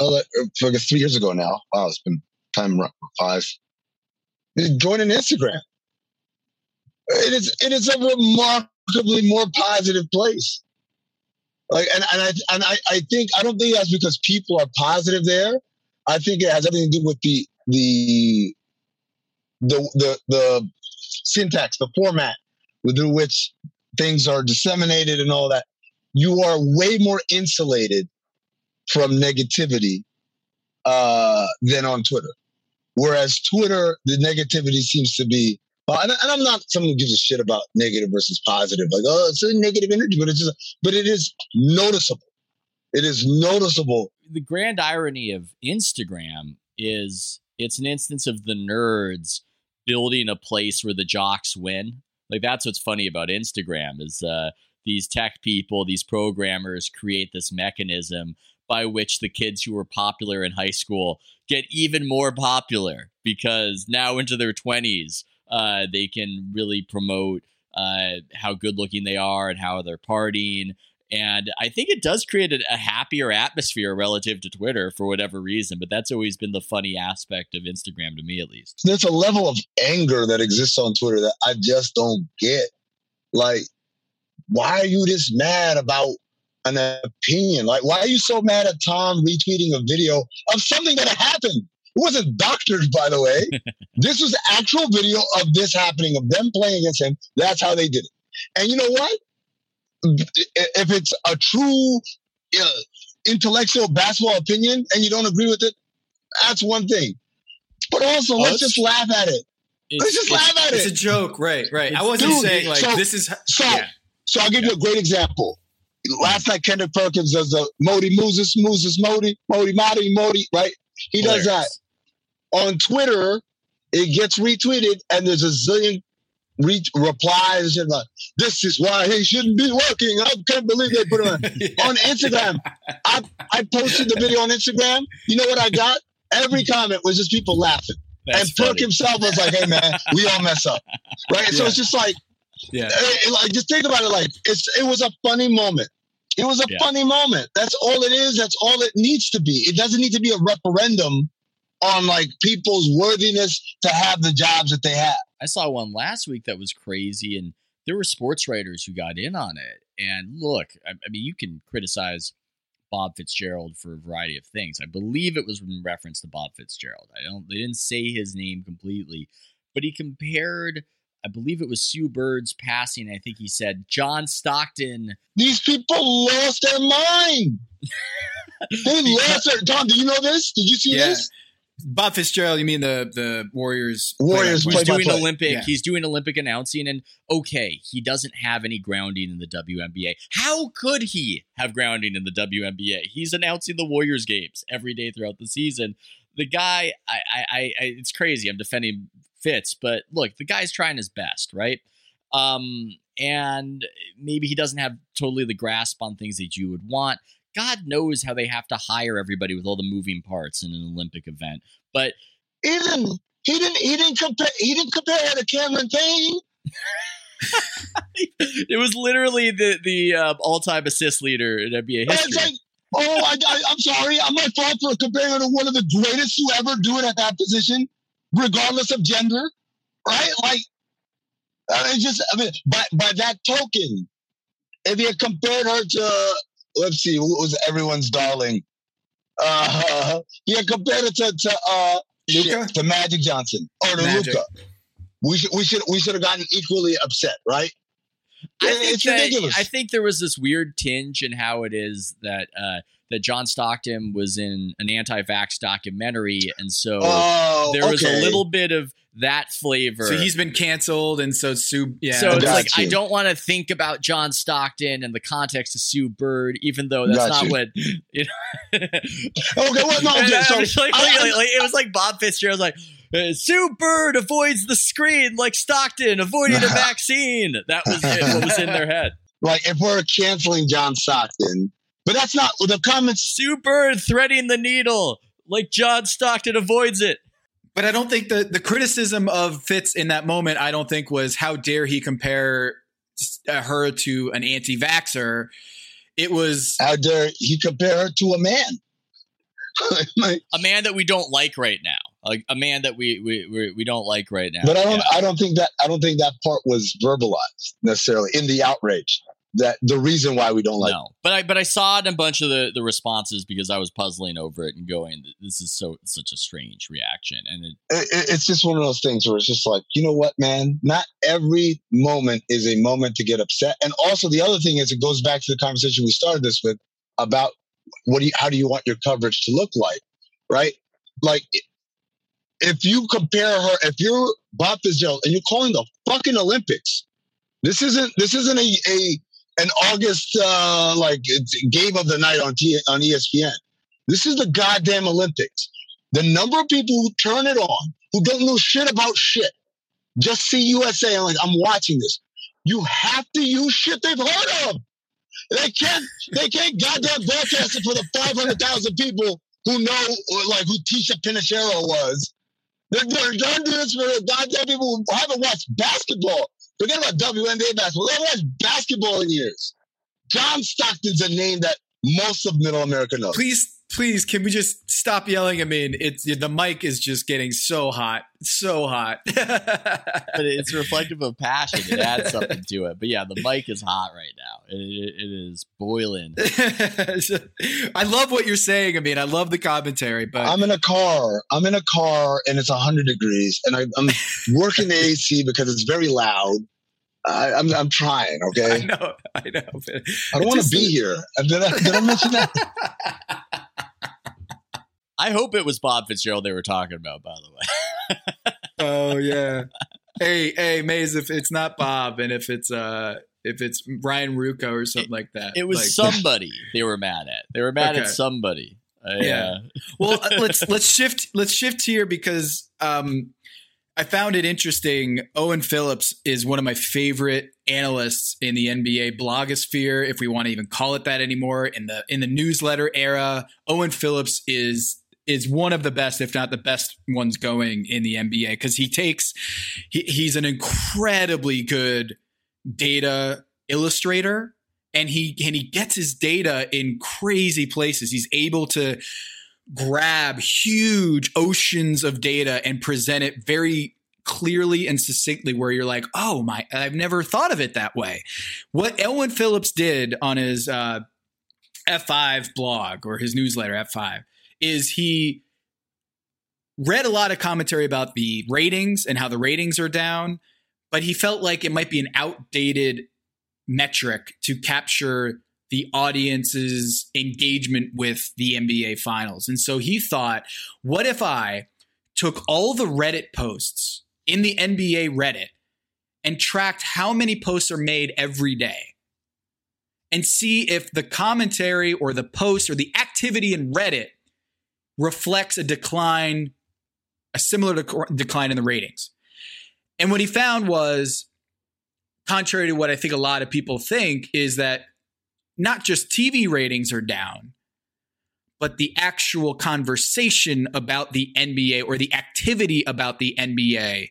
oh, like, for three years ago now. Wow, it's been time five. Joining Instagram. It is it is a remarkably more positive place. Like and, and I and I, I think I don't think that's because people are positive there. I think it has everything to do with the the the the, the syntax, the format through which things are disseminated and all that. You are way more insulated from negativity uh, than on Twitter. Whereas Twitter, the negativity seems to be uh, and, and, I'm not someone who gives a shit about negative versus positive, like oh, it's a negative energy, but it's just, but it is noticeable. It is noticeable. The grand irony of Instagram is it's an instance of the nerds building a place where the jocks win. Like that's what's funny about Instagram is uh, these tech people, these programmers create this mechanism by which the kids who were popular in high school get even more popular because now into their 20s uh, they can really promote uh, how good looking they are and how they're partying. And I think it does create a, a, happier atmosphere relative to Twitter for whatever reason. But that's always been the funny aspect of Instagram to me, at least. There's a level of anger that exists on Twitter that I just don't get. Like, why are you this mad about an opinion? Like, why are you so mad at Tom retweeting a video of something that happened? It wasn't doctored, by the way. this was actual video of this happening, of them playing against him. That's how they did it. And you know what? If it's a true uh, intellectual basketball opinion and you don't agree with it, that's one thing. But also, oh, let's just laugh at it. Let's just laugh at it's it. It's a joke, right? Right. I wasn't Dude, saying like so, this is. So, yeah. so I'll give yeah. you a great example. Last night, Kendrick Perkins does the Modi Moses, Moses Modi, Modi Modi, Modi, right? He Hilarious. does that on Twitter, it gets retweeted and there's a zillion re- replies and like, this is why he shouldn't be working. I can't believe they put it on. yeah. on Instagram. I, I posted the video on Instagram. You know what I got? Every comment was just people laughing. That's and funny. Perk himself was like, hey man, we all mess up. Right? Yeah. So it's just like, yeah. It, like just think about it like it's it was a funny moment. It was a yeah. funny moment. That's all it is. That's all it needs to be. It doesn't need to be a referendum on like people's worthiness to have the jobs that they have. I saw one last week that was crazy, and there were sports writers who got in on it. And look, I, I mean, you can criticize Bob Fitzgerald for a variety of things. I believe it was in reference to Bob Fitzgerald. I don't. They didn't say his name completely, but he compared. I believe it was Sue Bird's passing. I think he said John Stockton. These people lost their mind. they lost their. Tom, do you know this? Did you see yeah. this? Bob Fitzgerald, you mean the the Warriors? Warriors. He's doing Olympic. Yeah. He's doing Olympic announcing, and okay, he doesn't have any grounding in the WNBA. How could he have grounding in the WNBA? He's announcing the Warriors games every day throughout the season. The guy, I, I, I it's crazy. I'm defending Fitz, but look, the guy's trying his best, right? Um, and maybe he doesn't have totally the grasp on things that you would want. God knows how they have to hire everybody with all the moving parts in an Olympic event. But even he didn't he didn't compare he didn't compare her to Cameron Payne. it was literally the the uh, all time assist leader in NBA history. Like, oh, I, am sorry, I'm my fault for comparing her to one of the greatest who ever do it at that position, regardless of gender, right? Like, I mean, just I mean, by by that token, if you compared her to let's see, who was everyone's darling? Uh, yeah, compared it to, to uh, Luka, to Magic Johnson or to Luka. We should we should we should have gotten equally upset, right? I think it's that, ridiculous. I think there was this weird tinge in how it is that uh, that John Stockton was in an anti-vax documentary, and so oh, there was okay. a little bit of that flavor. So he's been canceled, and so Sue. Yeah. So it's like you. I don't want to think about John Stockton in the context of Sue Bird, even though that's got not you. what. You know. okay, well, no, okay, so like, like, like, it was like Bob Fitzgerald, like. Uh, Sue Bird avoids the screen like Stockton avoiding a vaccine. That was it, what was in their head. Like if we're canceling John Stockton, but that's not the comments. Super threading the needle like John Stockton avoids it. But I don't think the the criticism of Fitz in that moment, I don't think was how dare he compare uh, her to an anti-vaxer. It was how dare he compare her to a man, like, a man that we don't like right now, like a man that we we we, we don't like right now. But I don't yeah. I don't think that I don't think that part was verbalized necessarily in the outrage that the reason why we don't like. No, but I but I saw it in a bunch of the the responses because I was puzzling over it and going, "This is so such a strange reaction." And it, it, it's just one of those things where it's just like, you know what, man? Not every moment is a moment to get upset. And also, the other thing is, it goes back to the conversation we started this with about what do you, how do you want your coverage to look like, right? Like. If you compare her, if you're Bob Fitzgerald and you're calling the fucking Olympics, this isn't this isn't a, a an August uh, like game of the night on T- on ESPN. This is the goddamn Olympics. The number of people who turn it on who don't know shit about shit just see USA and like I'm watching this. You have to use shit they've heard of. They can't they can't goddamn broadcast it for the five hundred thousand people who know like who Ticha Penicheiro was. They're, they're, they're doing this for the goddamn people who haven't watched basketball. Forget about WNBA basketball. Haven't watched basketball in years. John Stockton's a name that most of Middle America knows. Please please, can we just stop yelling I mean, it's the mic is just getting so hot, so hot. but it's reflective of passion. It adds something to it. But yeah, the mic is hot right now. it, it, it is boiling. I love what you're saying. I mean, I love the commentary. But I'm in a car. I'm in a car, and it's 100 degrees, and I, I'm working the AC because it's very loud. I, am I'm, I'm trying. Okay. I know. I know. I don't want to be here. Did I, did I mention that? I hope it was Bob Fitzgerald they were talking about. By the way. oh yeah. Hey, hey, Mays. If it's not Bob, and if it's uh, if it's Ryan Ruocco or something it, like that, it was like, somebody they were mad at. They were mad okay. at somebody. Uh, yeah. well, uh, let's let's shift let's shift here because um, I found it interesting. Owen Phillips is one of my favorite analysts in the NBA blogosphere, if we want to even call it that anymore. In the in the newsletter era, Owen Phillips is is one of the best, if not the best ones going in the NBA because he takes he, he's an incredibly good data illustrator and he and he gets his data in crazy places. He's able to grab huge oceans of data and present it very clearly and succinctly where you're like, oh my, I've never thought of it that way. What Owen Phillips did on his uh, F5 blog or his newsletter, F5, is he read a lot of commentary about the ratings and how the ratings are down, but he felt like it might be an outdated metric to capture the audience's engagement with the NBA finals. And so he thought, what if I took all the Reddit posts in the NBA Reddit and tracked how many posts are made every day and see if the commentary or the post or the activity in Reddit reflects a decline, a similar dec- decline in the ratings. And what he found was, contrary to what I think a lot of people think, is that not just TV ratings are down, but the actual conversation about the NBA or the activity about the NBA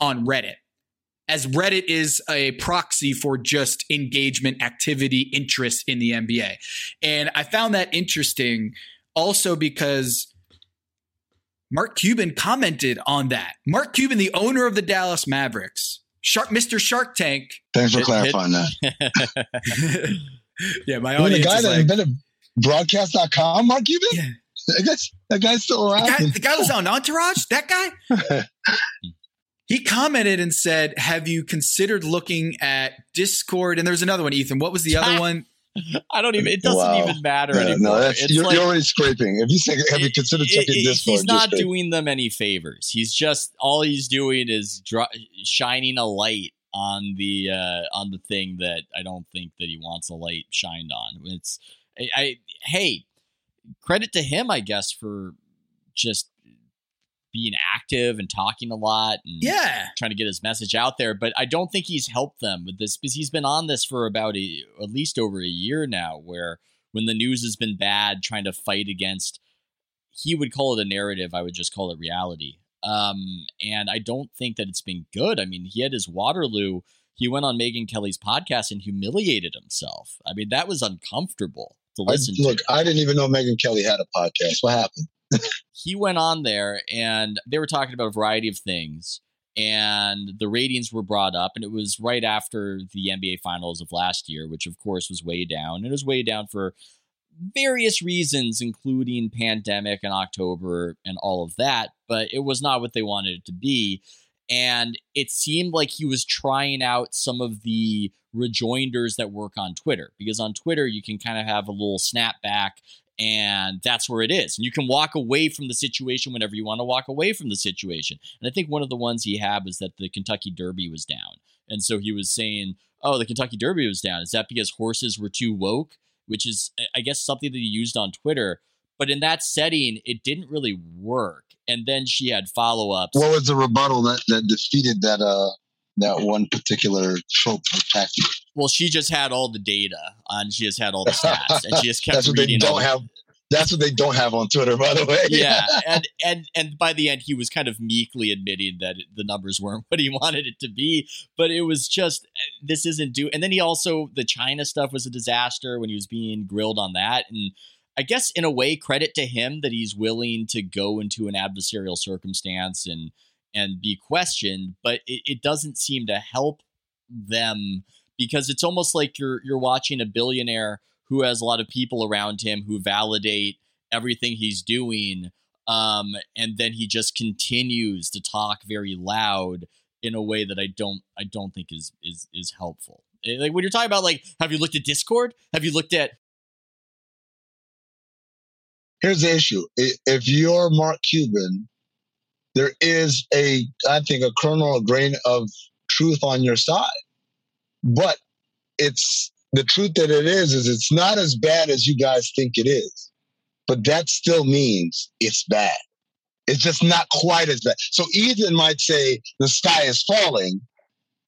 on Reddit, as Reddit is a proxy for just engagement, activity, interest in the NBA. And I found that interesting also because Mark Cuban commented on that. Mark Cuban, the owner of the Dallas Mavericks, Shark, Mr. Shark Tank. Thanks for clarifying that. yeah, my audience. The guy that like, invented broadcast.com, Mark Cuban? Yeah. That guy's, that guy's still around. The guy, the guy was on Entourage? That guy? he commented and said, Have you considered looking at Discord? And there's another one, Ethan. What was the other one? I don't even. It doesn't wow. even matter yeah, anymore. No, you're, like, you're, already scraping. If you "Have you considered checking it, Discord?" He's not doing them any favors. He's just all he's doing is dr- shining a light on the uh, on the thing that I don't think that he wants a light shined on. It's I, I hey, credit to him, I guess, for just being active and talking a lot and yeah trying to get his message out there but i don't think he's helped them with this because he's been on this for about a, at least over a year now where when the news has been bad trying to fight against he would call it a narrative. I would just call it reality. Um, and I don't think that it's been good. I mean, he had his Waterloo. He went on Megyn Kelly's podcast and humiliated himself. I mean, that was uncomfortable to listen I, look. I didn't even know Megyn Kelly had a podcast. What happened? He went on there and they were talking about a variety of things and the ratings were brought up and it was right after the NBA finals of last year which of course was way down it was way down for various reasons including pandemic and October and all of that but it was not what they wanted it to be and it seemed like he was trying out some of the rejoinders that work on Twitter because on Twitter you can kind of have a little snapback and that's where it is. And you can walk away from the situation whenever you want to walk away from the situation. And I think one of the ones he had was that the Kentucky Derby was down. And so he was saying, Oh, the Kentucky Derby was down. Is that because horses were too woke? Which is, I guess, something that he used on Twitter. But in that setting, it didn't really work. And then she had follow ups. What was the rebuttal that, that defeated that uh that one particular trope tactic? Well, she just had all the data and she just had all the stats, and she just kept that's what reading. They don't have. That's what they don't have on Twitter, by the way. yeah, and and and by the end, he was kind of meekly admitting that the numbers weren't what he wanted it to be. But it was just this isn't do. And then he also the China stuff was a disaster when he was being grilled on that. And I guess in a way, credit to him that he's willing to go into an adversarial circumstance and and be questioned. But it, it doesn't seem to help them because it's almost like you're you're watching a billionaire who has a lot of people around him who validate everything he's doing um, and then he just continues to talk very loud in a way that I don't I don't think is is is helpful. Eh, Like when you're talking about like have you looked at Discord? Have you looked at Here's the issue: if you're Mark Cuban, there is a, I think, a kernel, a grain of truth on your side, but it's the truth that it is is it's not as bad as you guys think it is, but that still means it's bad. It's just not quite as bad. So Ethan might say the sky is falling,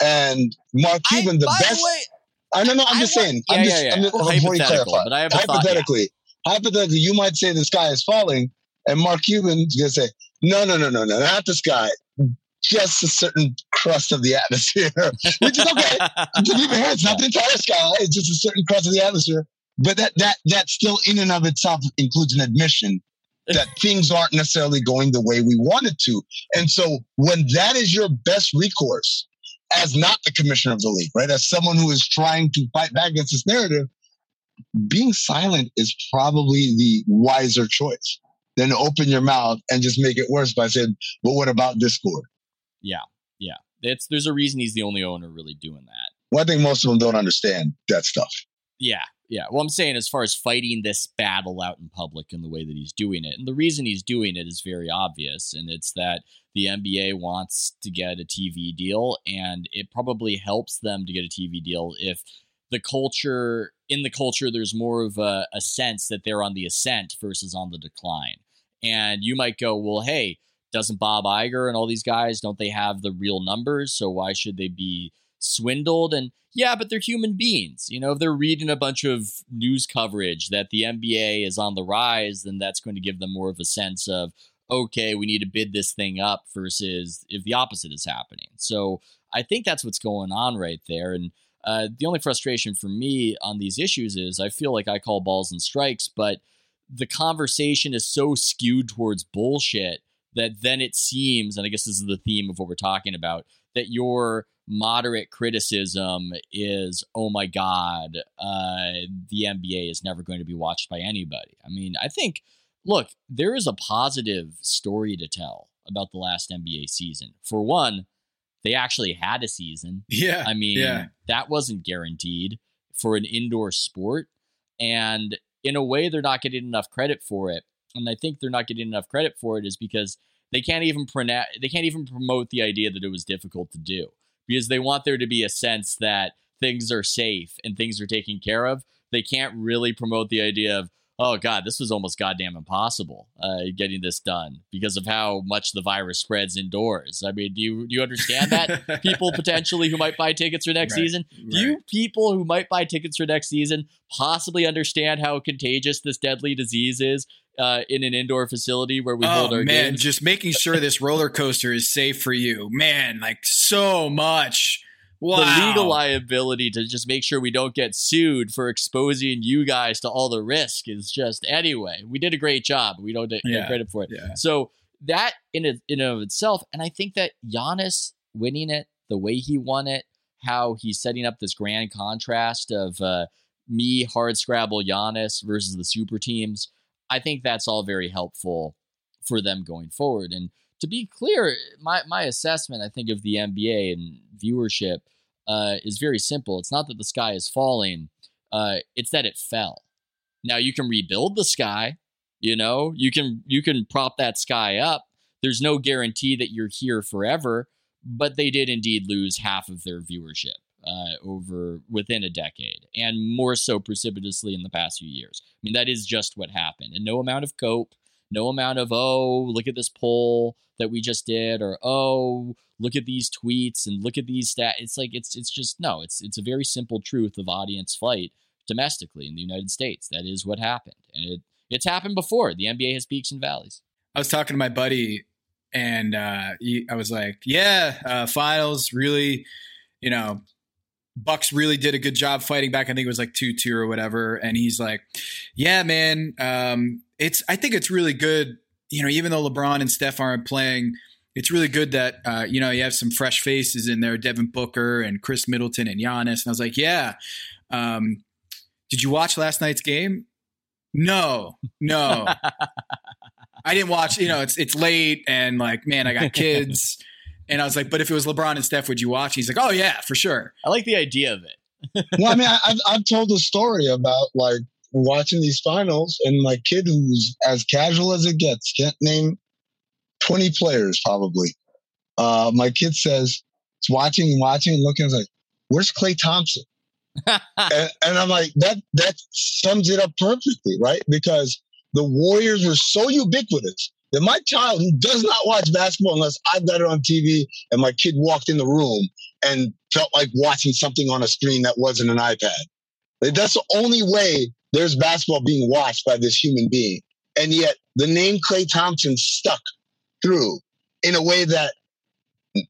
and Mark I, Cuban, the by best. the way, I don't know. I'm I just wa- saying. yeah, I'm just, yeah, yeah. I'm just Well, before you hypothetical, but I have a thought, yeah. hypothetically, hypothetically, you might say the sky is falling, and Mark Cuban's gonna say, no, no, no, no, no, not the sky, just a certain crust of the atmosphere, which is okay. to be fair, it's not the entire sky; it's just a certain crust of the atmosphere. But that that that still, in and of itself, includes an admission that things aren't necessarily going the way we wanted to. And so, when that is your best recourse, as not the commissioner of the league, right, as someone who is trying to fight back against this narrative, being silent is probably the wiser choice than to open your mouth and just make it worse by saying, "But what about Discord?" yeah, yeah. It's there's a reason he's the only owner really doing that. Well, I think most of them don't understand that stuff. Yeah, yeah. Well, I'm saying as far as fighting this battle out in public in the way that he's doing it, and the reason he's doing it is very obvious, and it's that the NBA wants to get a TV deal, and it probably helps them to get a TV deal if the culture in the culture there's more of a, a sense that they're on the ascent versus on the decline. And you might go, well, hey, doesn't Bob Iger and all these guys don't they have the real numbers? So why should they be swindled? And yeah, but they're human beings. You know, if they're reading a bunch of news coverage that the NBA is on the rise, then that's going to give them more of a sense of, okay, we need to bid this thing up versus if the opposite is happening. So I think that's what's going on right there. And uh, the only frustration for me on these issues is I feel like I call balls and strikes, but the conversation is so skewed towards bullshit that then it seems, and I guess this is the theme of what we're talking about, that your moderate criticism is, oh my God, uh, the NBA is never going to be watched by anybody. I mean, I think, look, there is a positive story to tell about the last NBA season. For one, they actually had a season. Yeah. I mean, yeah. that wasn't guaranteed for an indoor sport. And in a way, they're not getting enough credit for it. And I think they're not getting enough credit for it is because they can't even pronounce, they can't even promote the idea that it was difficult to do because they want there to be a sense that things are safe and things are taken care of. They can't really promote the idea of, oh god, this was almost goddamn impossible uh, getting this done because of how much the virus spreads indoors. I mean, do you do you understand that people potentially who might buy tickets for next Right, season? Do you people who might buy tickets for next season possibly understand how contagious this deadly disease is uh, in an indoor facility where we hold oh our man, games? just making sure this roller coaster is safe for you, man. Like so much. Wow. the legal liability to just make sure we don't get sued for exposing you guys to all the risk is just anyway. We did a great job. We don't get Yeah. credit for it. Yeah. So that in it, in and of itself, and I think that Giannis winning it the way he won it, how he's setting up this grand contrast of uh, me hard scrabble Giannis versus the super teams. I think that's all very helpful for them going forward. And to be clear, my my assessment, I think, of the NBA and viewership uh, is very simple. It's not that the sky is falling; uh, it's that it fell. Now you can rebuild the sky. You know, you can you can prop that sky up. There's no guarantee that you're here forever, but they did indeed lose half of their viewership uh, over within a decade, and more so precipitously in the past few years. I mean, that is just what happened, and no amount of cope, no amount of oh, look at this poll that we just did, or oh, look at these tweets and look at these stats. It's like it's it's just no. It's it's a very simple truth of audience flight domestically in the United States. That is what happened, and it it's happened before. The NBA has peaks and valleys. I was talking to my buddy, and uh, he, I was like, "Yeah, uh, finals really, you know, Bucks really did a good job fighting back. I think it was like two two or whatever." And he's like, "Yeah, man, um, it's. I think it's really good. You know, even though LeBron and Steph aren't playing." It's really good that uh, you know you have some fresh faces in there, Devin Booker and Khris Middleton and Giannis. And I was like, "Yeah, um, did you watch last night's game? No, no, I didn't watch. You know, it's it's late, and like, man, I got kids, and I was like, but if it was LeBron and Steph, would you watch? He's like, oh yeah, for sure. I like the idea of it. well, I mean, I, I've, I've told a story about like watching these finals, and my kid, who's as casual as it gets, can't name 20 players probably. Uh, my kid says, it's watching and watching and looking, I was like, where's Klay Thompson? and, and I'm like, that that sums it up perfectly, right? Because the Warriors were so ubiquitous that my child who does not watch basketball unless I've got it on TV and my kid walked in the room and felt like watching something on a screen that wasn't an iPad. That's the only way there's basketball being watched by this human being. And yet the name Klay Thompson stuck through in a way that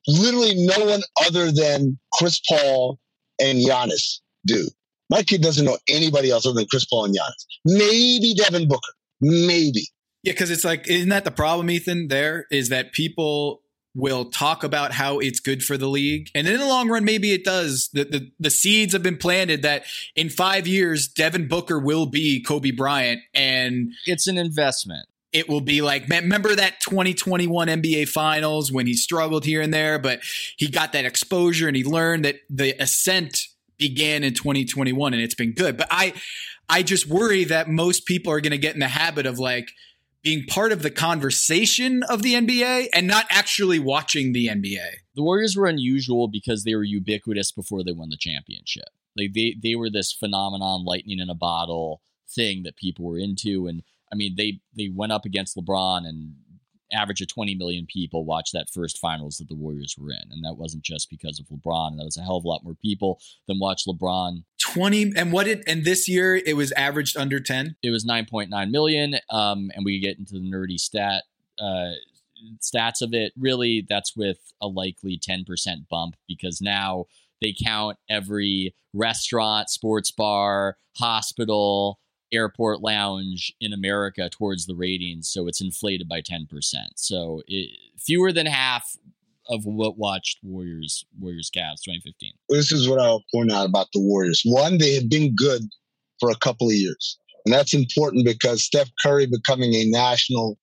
literally no one other than Chris Paul and Giannis do. My kid doesn't know anybody else other than Chris Paul and Giannis. Maybe Devin Booker. Maybe. Yeah, because it's like, isn't that the problem, Ethan? There is that people will talk about how it's good for the league, and in the long run, maybe it does. The the, the seeds have been planted that in five years, Devin Booker will be Kobe Bryant, and It's an investment. it will be like man, remember that 2021 NBA finals when he struggled here and there but he got that exposure and he learned that the ascent began in 2021 and it's been good but I I just worry that most people are going to get in the habit of like being part of the conversation of the NBA and not actually watching the NBA. The Warriors were unusual because they were ubiquitous before they won the championship. Like they they were this phenomenon, lightning in a bottle thing that people were into. And I mean, they they went up against LeBron and average of 20 million people watched that first finals that the Warriors were in. And that wasn't just because of LeBron. That was a hell of a lot more people than watched LeBron 20 and what it and this year it was averaged under 10. it was 9.9 million um and we get into the nerdy stat uh stats of it really that's with a likely 10% bump because now they count every restaurant sports bar hospital airport lounge in america towards the ratings so it's inflated by 10% so it, fewer than half of what watched warriors warriors cavs 2015 This is what I'll point out about the Warriors. One, they have been good for a couple of years. And that's important because Steph Curry becoming a national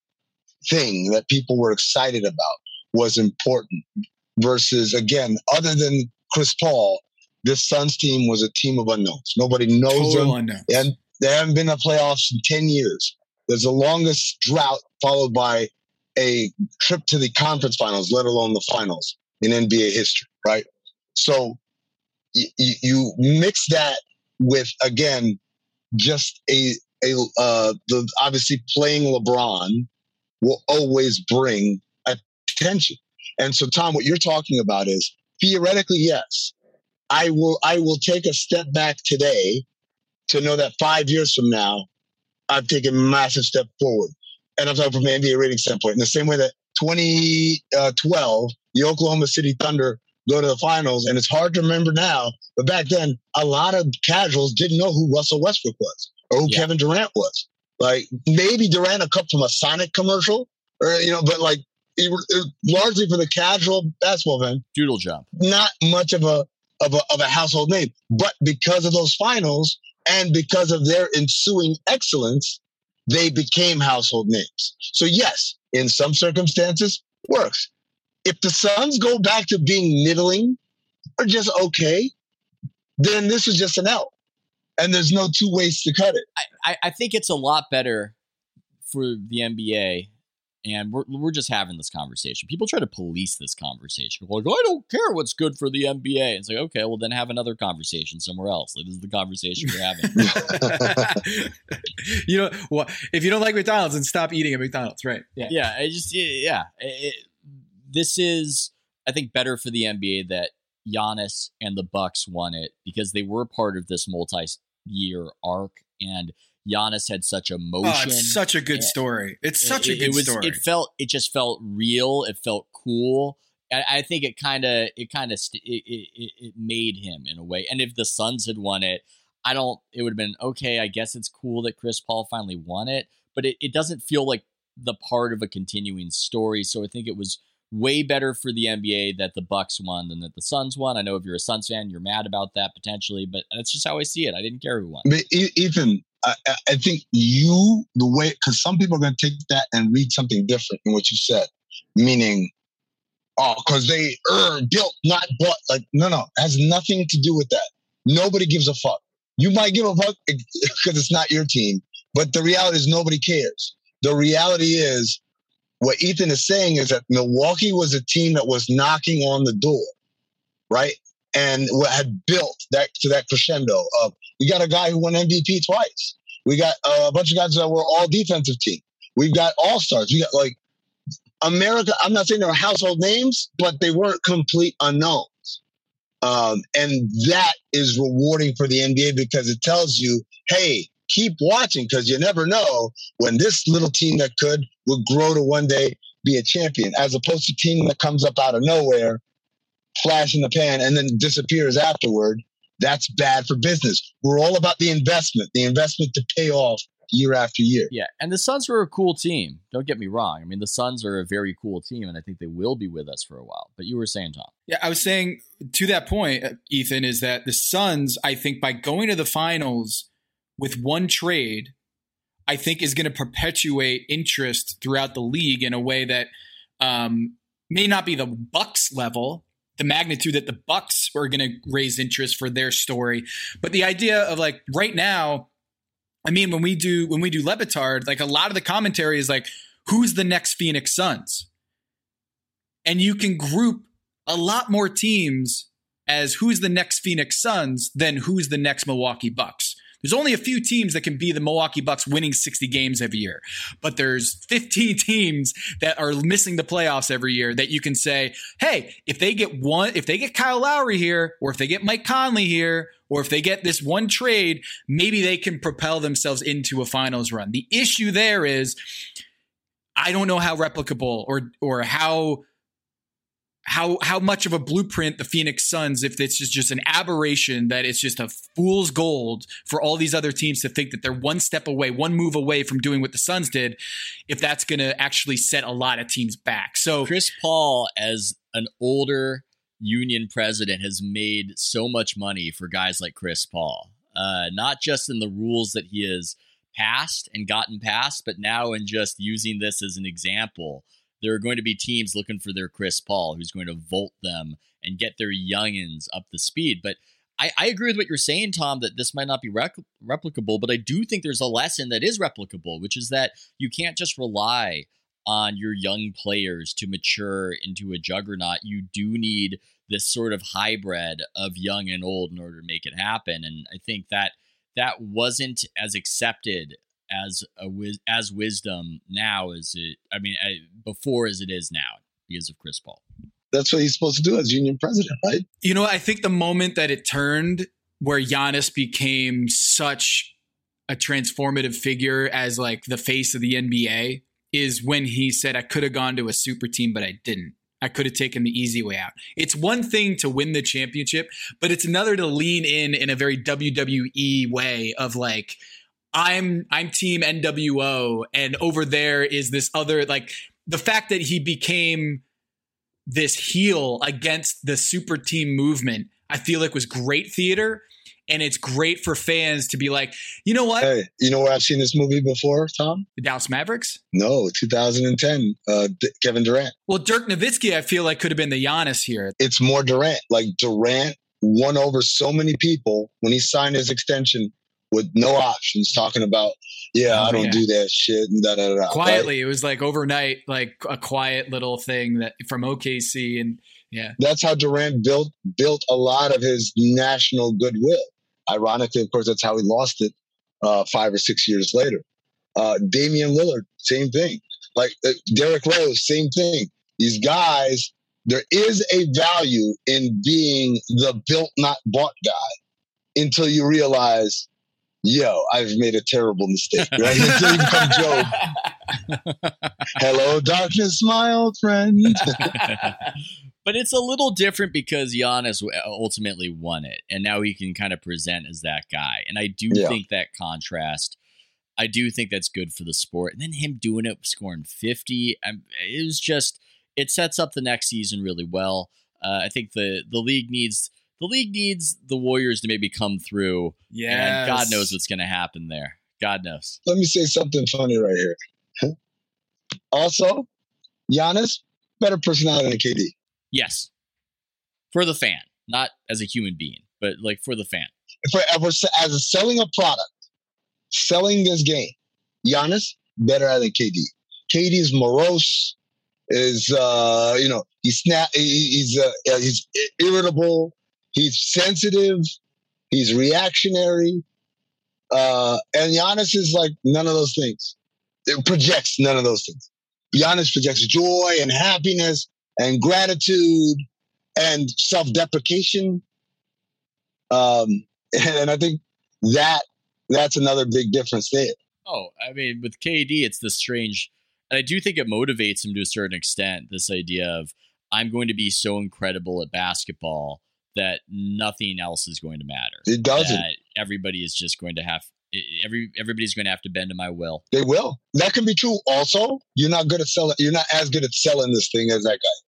thing that people were excited about was important. Versus, again, other than Chris Paul, this Suns team was a team of unknowns. Nobody knows them. Total unknown. and they haven't been in the playoffs in 10 years. There's the longest drought followed by a trip to the conference finals, let alone the finals in NBA history, right? So y- y- you mix that with, again, just a, a uh, the obviously playing LeBron will always bring attention. And so, Tom, what you're talking about is theoretically, yes, I will. I will take a step back today to know that five years from now, I've taken a massive step forward. And I'm talking from an NBA rating standpoint. In the same way that 2012, uh, the Oklahoma City Thunder go to the finals, and it's hard to remember now, but back then, a lot of casuals didn't know who Russell Westbrook was or who yeah. Kevin Durant was. Like maybe Durant a cup from a Sonic commercial, or you know, but like it, it, largely for the casual basketball fan, doodle job, not much of a of a of a household name. But because of those finals and because of their ensuing excellence, they became household names. So yes, in some circumstances, works. If the Suns go back to being middling or just okay, then this is just an L. And there's no two ways to cut it. I, I think it's a lot better for the NBA and we're, we're just having this conversation. People try to police this conversation. Like, I don't care what's good for the NBA. It's like, okay, well, then have another conversation somewhere else. Like, this is the conversation we're having. you know, well, if you don't like McDonald's, then stop eating at McDonald's, right? Yeah. Yeah. I just, yeah. It, this is, I think, better for the NBA that Giannis and the Bucks won it because they were part of this multi year arc. And Giannis had such emotion. Oh, it's such a good story. It's it, such a good it was, story. It felt. It just felt real. It felt cool. I, I think it kind of. It kind of. St- it, it, it made him in a way. And if the Suns had won it, I don't. It would have been okay. I guess it's cool that Chris Paul finally won it, but it, it doesn't feel like the part of a continuing story. So I think it was way better for the NBA that the Bucks won than that the Suns won. I know if you're a Suns fan, you're mad about that potentially, but that's just how I see it. I didn't care who won. But Ethan, I, I think you the way because some people are going to take that and read something different in what you said, meaning, oh, because they er, built not bought. Like no, no, has nothing to do with that. Nobody gives a fuck. You might give a fuck because it's not your team, but the reality is nobody cares. The reality is what Ethan is saying is that Milwaukee was a team that was knocking on the door, right? And what had built that to that crescendo of we got a guy who won MVP twice. We got a bunch of guys that were all defensive team. We've got all stars. We got like America. I'm not saying they were household names, but they weren't complete unknowns. Um, and that is rewarding for the NBA because it tells you, hey, keep watching because you never know when this little team that could will grow to one day be a champion, as opposed to team that comes up out of nowhere, flash in the pan, and then disappears afterward. That's bad for business. We're all about the investment, the investment to pay off year after year. Yeah, and the Suns are a cool team. Don't get me wrong. I mean, the Suns are a very cool team, and I think they will be with us for a while. But you were saying, Tom. Yeah, I was saying to that point, uh, Ethan, is that the Suns, I think, by going to the finals with one trade, I think is going to perpetuate interest throughout the league in a way that um, may not be the Bucks level, the magnitude that the Bucks are going to raise interest for their story, but the idea of like right now, I mean, when we do when we do Le like a lot of the commentary is like, who's the next Phoenix Suns, and you can group a lot more teams as who's the next Phoenix Suns than who's the next Milwaukee Bucks. There's only a few teams that can be the Milwaukee Bucks winning 60 games every year, but there's 15 teams that are missing the playoffs every year that you can say, hey, if they get one, if they get Kyle Lowry here, or if they get Mike Conley here, or if they get this one trade, maybe they can propel themselves into a finals run. The issue there is, I don't know how replicable or or how how how much of a blueprint the Phoenix Suns, if this is just an aberration that it's just a fool's gold for all these other teams to think that they're one step away, one move away from doing what the Suns did, if that's going to actually set a lot of teams back. So Chris Paul, as an older union president, has made so much money for guys like Chris Paul, uh, not just in the rules that he has passed and gotten past, but now in just using this as an example there are going to be teams looking for their Chris Paul who's going to volt them and get their youngins up the speed. But I, I agree with what you're saying, Tom, that this might not be rec- replicable, but I do think there's a lesson that is replicable, which is that you can't just rely on your young players to mature into a juggernaut. You do need this sort of hybrid of young and old in order to make it happen. And I think that that wasn't as accepted as a as wisdom now as it. I mean, before as it is now because of Chris Paul. That's what he's supposed to do as union president, right? You know, I think the moment that it turned where Giannis became such a transformative figure as like the face of the NBA is when he said, I could have gone to a super team, but I didn't. I could have taken the easy way out. It's one thing to win the championship, but it's another to lean in in a very WWE way of like, I'm I'm team NWO and over there is this other like the fact that he became this heel against the super team movement, I feel like was great theater. And it's great for fans to be like, you know what? Hey, you know where I've seen this movie before, Tom? The Dallas Mavericks? No, 2010, uh, D- Kevin Durant. Well, Dirk Nowitzki, I feel like could have been the Giannis here. It's more Durant. Like Durant won over so many people when he signed his extension with no options, talking about yeah, I don't yeah. do that shit and da da da. Quietly, right? it was like overnight, like a quiet little thing that from OKC, and yeah, that's how Durant built built a lot of his national goodwill. Ironically, of course, that's how he lost it uh, five or six years later. Uh, Damian Lillard, same thing. Like uh, Derrick Rose, same thing. These guys, there is a value in being the built not bought guy until you realize yo, I've made a terrible mistake, right? Until you become Job. Hello, darkness, my old friend. but it's a little different because Giannis ultimately won it, and now he can kind of present as that guy. And I do yeah. think that contrast. I do think that's good for the sport. And then him doing it, scoring 50, um, it was just, it sets up the next season really well. Uh, I think the the league needs the league needs the Warriors to maybe come through. Yeah. And God knows what's going to happen there. God knows. Let me say something funny right here. also, Giannis, better personality than KD. Yes. For the fan, not as a human being, but like for the fan. For, as a selling a product, selling this game, Giannis, better than KD. KD is morose, is, uh, you know, he's, snap, he's, uh, he's irritable He's sensitive. He's reactionary. Uh, and Giannis is like none of those things. It projects none of those things. Giannis projects joy and happiness and gratitude and self-deprecation. Um, and I think that that's another big difference there. Oh, I mean, with KD, it's the strange, and I do think it motivates him to a certain extent. This idea of I'm going to be so incredible at basketball that nothing else is going to matter. It doesn't. everybody is just going to have every everybody's going to have to bend to my will. They will. That can be true. Also, you're not good at selling. You're not as good at selling this thing as that guy.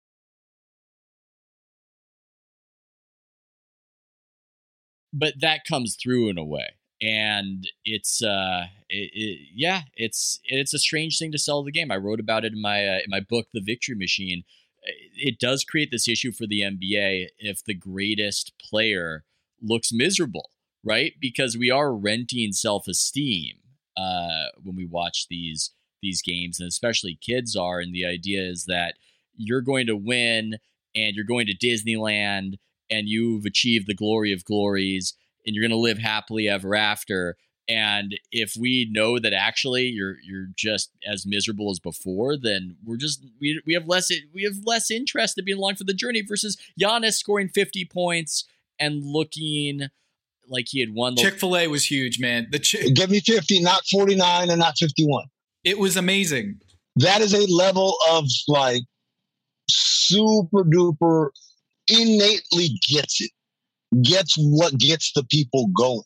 But that comes through in a way, and it's uh, it, it, yeah, it's it's a strange thing to sell the game. I wrote about it in my uh, in my book, The Victory Machine it does create this issue for the NBA if the greatest player looks miserable, right? Because we are renting self esteem uh, when we watch these these games, and especially kids are. And the idea is that you're going to win, and you're going to Disneyland, and you've achieved the glory of glories, and you're going to live happily ever after. And if we know that actually you're you're just as miserable as before, then we're just we, we have less we have less interest in being along for the journey versus Giannis scoring 50 points and looking like he had won. The- Chick Fil A was huge, man. The chi- give me 50, not 49 and not 51. It was amazing. That is a level of like super duper innately gets it, gets what gets the people going.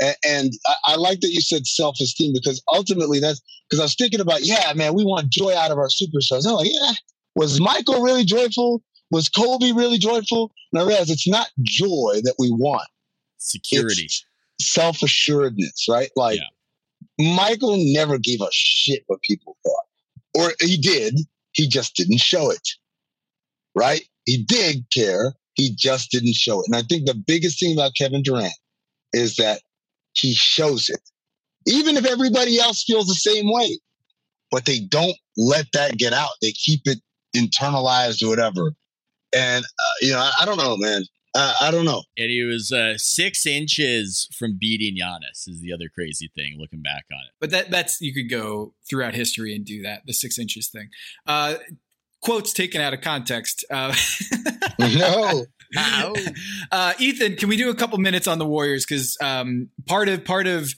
And, and I, I, like that you said self esteem because ultimately that's because I was thinking about, yeah, man, we want joy out of our superstars. I'm like, yeah, was Michael really joyful? Was Kobe really joyful? And I realized it's not joy that we want. Security. Self assuredness, right? Like yeah. Michael never gave a shit what people thought. Or he did, he just didn't show it. Right? He did care, he just didn't show it. And I think the biggest thing about Kevin Durant is that he shows it. Even if everybody else feels the same way, but they don't let that get out. They keep it internalized or whatever. And, uh, you know, I, I, don't know, man. Uh, I don't know. And he was uh, six inches from beating Giannis. Is the other crazy thing looking back on it. But that that's you could go throughout history and do that the six inches thing. Quotes taken out of context. Uh, no. Uh, Ethan, can we do a couple minutes on the Warriors? Because um, part of part of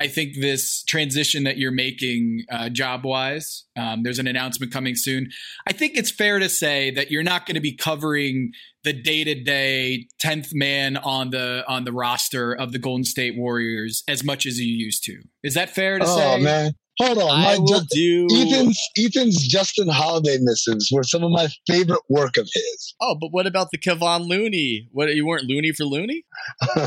I think this transition that you're making uh, job wise, um, there's an announcement coming soon. I think it's fair to say that you're not going to be covering the day to day tenth man on the on the roster of the Golden State Warriors as much as you used to. Is that fair to oh, say? Oh man, hold on. I will Just, do Ethan's Ethan's Justin Holiday missives were some of my favorite work of his. Oh, but what about the Kevon Looney? What you weren't Looney for Looney?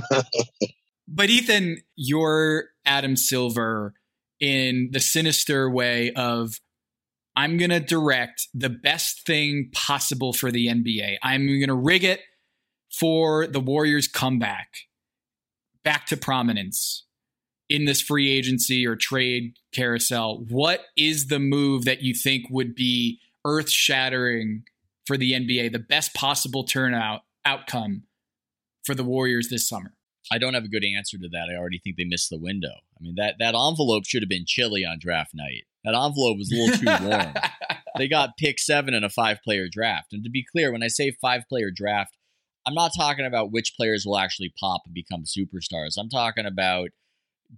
But Ethan, you're Adam Silver in the sinister way of I'm going to direct the best thing possible for the NBA. I'm going to rig it for the Warriors comeback back to prominence in this free agency or trade carousel. What is the move that you think would be earth shattering for the NBA, the best possible turnout outcome for the Warriors this summer? I don't have a good answer to that. I already think they missed the window. I mean that that envelope should have been chilly on draft night. That envelope was a little too warm. they got pick seven in a five player draft. And to be clear, when I say five player draft, I'm not talking about which players will actually pop and become superstars. I'm talking about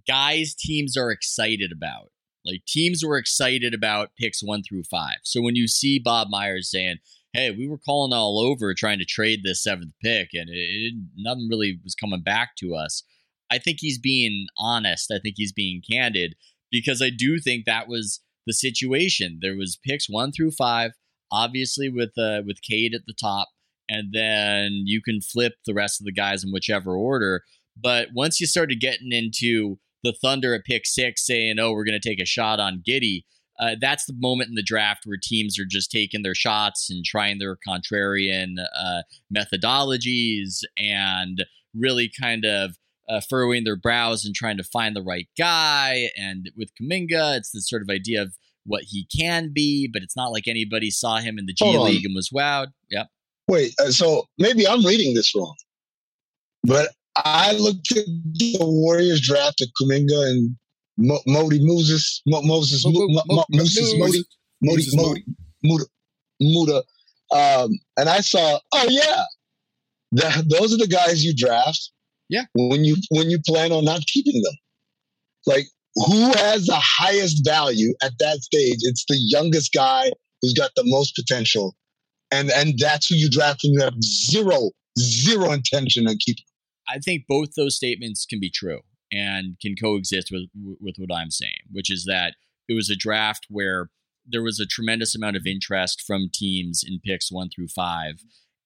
guys teams are excited about. Like teams were excited about picks one through five. So when you see Bob Myers saying, hey, we were calling all over trying to trade this seventh pick, and it, it, nothing really was coming back to us. I think he's being honest. I think he's being candid because I do think that was the situation. There was picks one through five, obviously with uh, with Cade at the top, and then you can flip the rest of the guys in whichever order. But once you started getting into the Thunder at pick six, saying, "Oh, we're going to take a shot on Giddey," uh, that's the moment in the draft where teams are just taking their shots and trying their contrarian uh, methodologies and really kind of uh, furrowing their brows and trying to find the right guy. And with Kuminga, it's the sort of idea of what he can be, but it's not like anybody saw him in the G Hold League on. and was wowed. Yep. Wait, uh, so maybe I'm reading this wrong, but I looked at the Warriors drafted Kuminga and Mo- Modi Moses, Mo- Moses, Mo- Mo- Mo- Moses, Modi, Modi, Modi, Muda, Muda, um, and I saw, oh yeah, that, those are the guys you draft. Yeah. When you when you plan on not keeping them, like who has the highest value at that stage? It's the youngest guy who's got the most potential, and and that's who you draft when you have zero zero intention of keeping. I think both those statements can be true and can coexist with with what I'm saying, which is that it was a draft where there was a tremendous amount of interest from teams in picks one through five,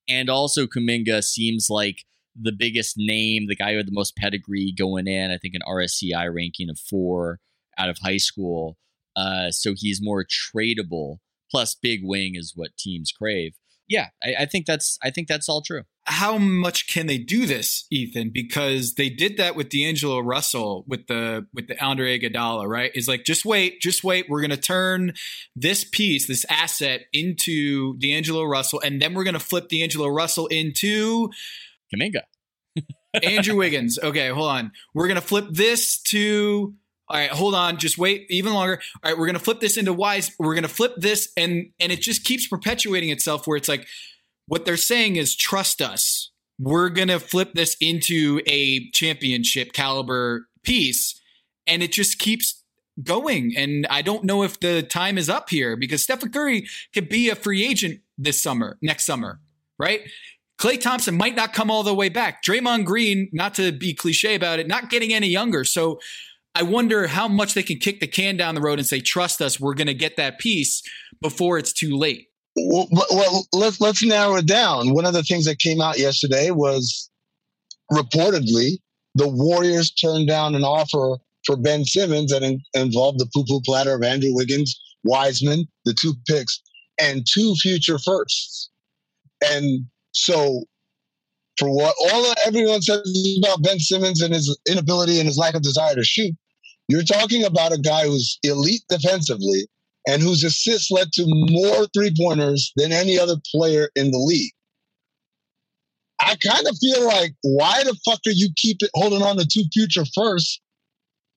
and also Kuminga seems like the biggest name, the guy who had the most pedigree going in. I think an RSCI ranking of four out of high school, uh, so he's more tradable. Plus, big wing is what teams crave. Yeah, I, I think that's I think that's all true how much can they do this, Ethan? Because they did that with D'Angelo Russell with the with the Andre Iguodala, right? Is like just wait, just wait. We're gonna turn this piece, this asset, into D'Angelo Russell, and then we're gonna flip D'Angelo Russell into Kuminga. Andrew Wiggins. Okay, hold on. We're gonna flip this to. All right, hold on. Just wait even longer. All right, we're gonna flip this into Wise. We're gonna flip this, and and it just keeps perpetuating itself. Where it's like what they're saying is trust us. We're to flip this into a championship caliber piece. And it just keeps going. And I don't know if the time is up here because Stephen Curry could be a free agent this summer, next summer, right? Klay Thompson might not come all the way back. Draymond Green, not to be cliche about it, not getting any younger. So I wonder how much they can kick the can down the road and say, trust us, we're going to get that piece before it's too late. Well, well, let's let's narrow it down. One of the things that came out yesterday was reportedly the Warriors turned down an offer for Ben Simmons that in, involved the poo-poo platter of Andrew Wiggins, Wiseman, the two picks, and two future firsts. And so, for what all everyone says about Ben Simmons and his inability and his lack of desire to shoot, you're talking about a guy who's elite defensively and whose assists led to more three pointers than any other player in the league. I kind of feel like, why the fuck are you keep it holding on to two future first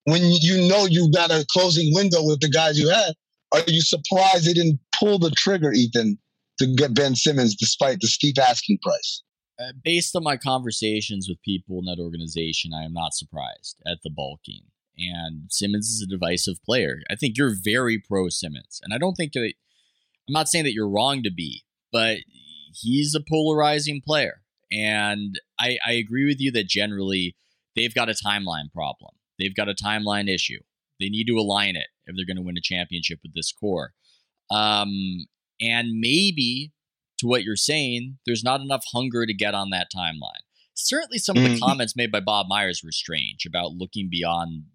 when you know you've got a closing window with the guys you had? Are you surprised they didn't pull the trigger, Ethan, to get Ben Simmons despite the steep asking price? Uh, based on my conversations with people in that organization, I am not surprised at the bulking. And Simmons is a divisive player. I think you're very pro Simmons, and I don't think that I'm not saying that you're wrong to be, but he's a polarizing player. And I, I agree with you that generally they've got a timeline problem. They've got a timeline issue. They need to align it if they're going to win a championship with this core. Um, and maybe to what you're saying, there's not enough hunger to get on that timeline. Certainly, some of the mm. comments made by Bob Myers were strange about looking beyond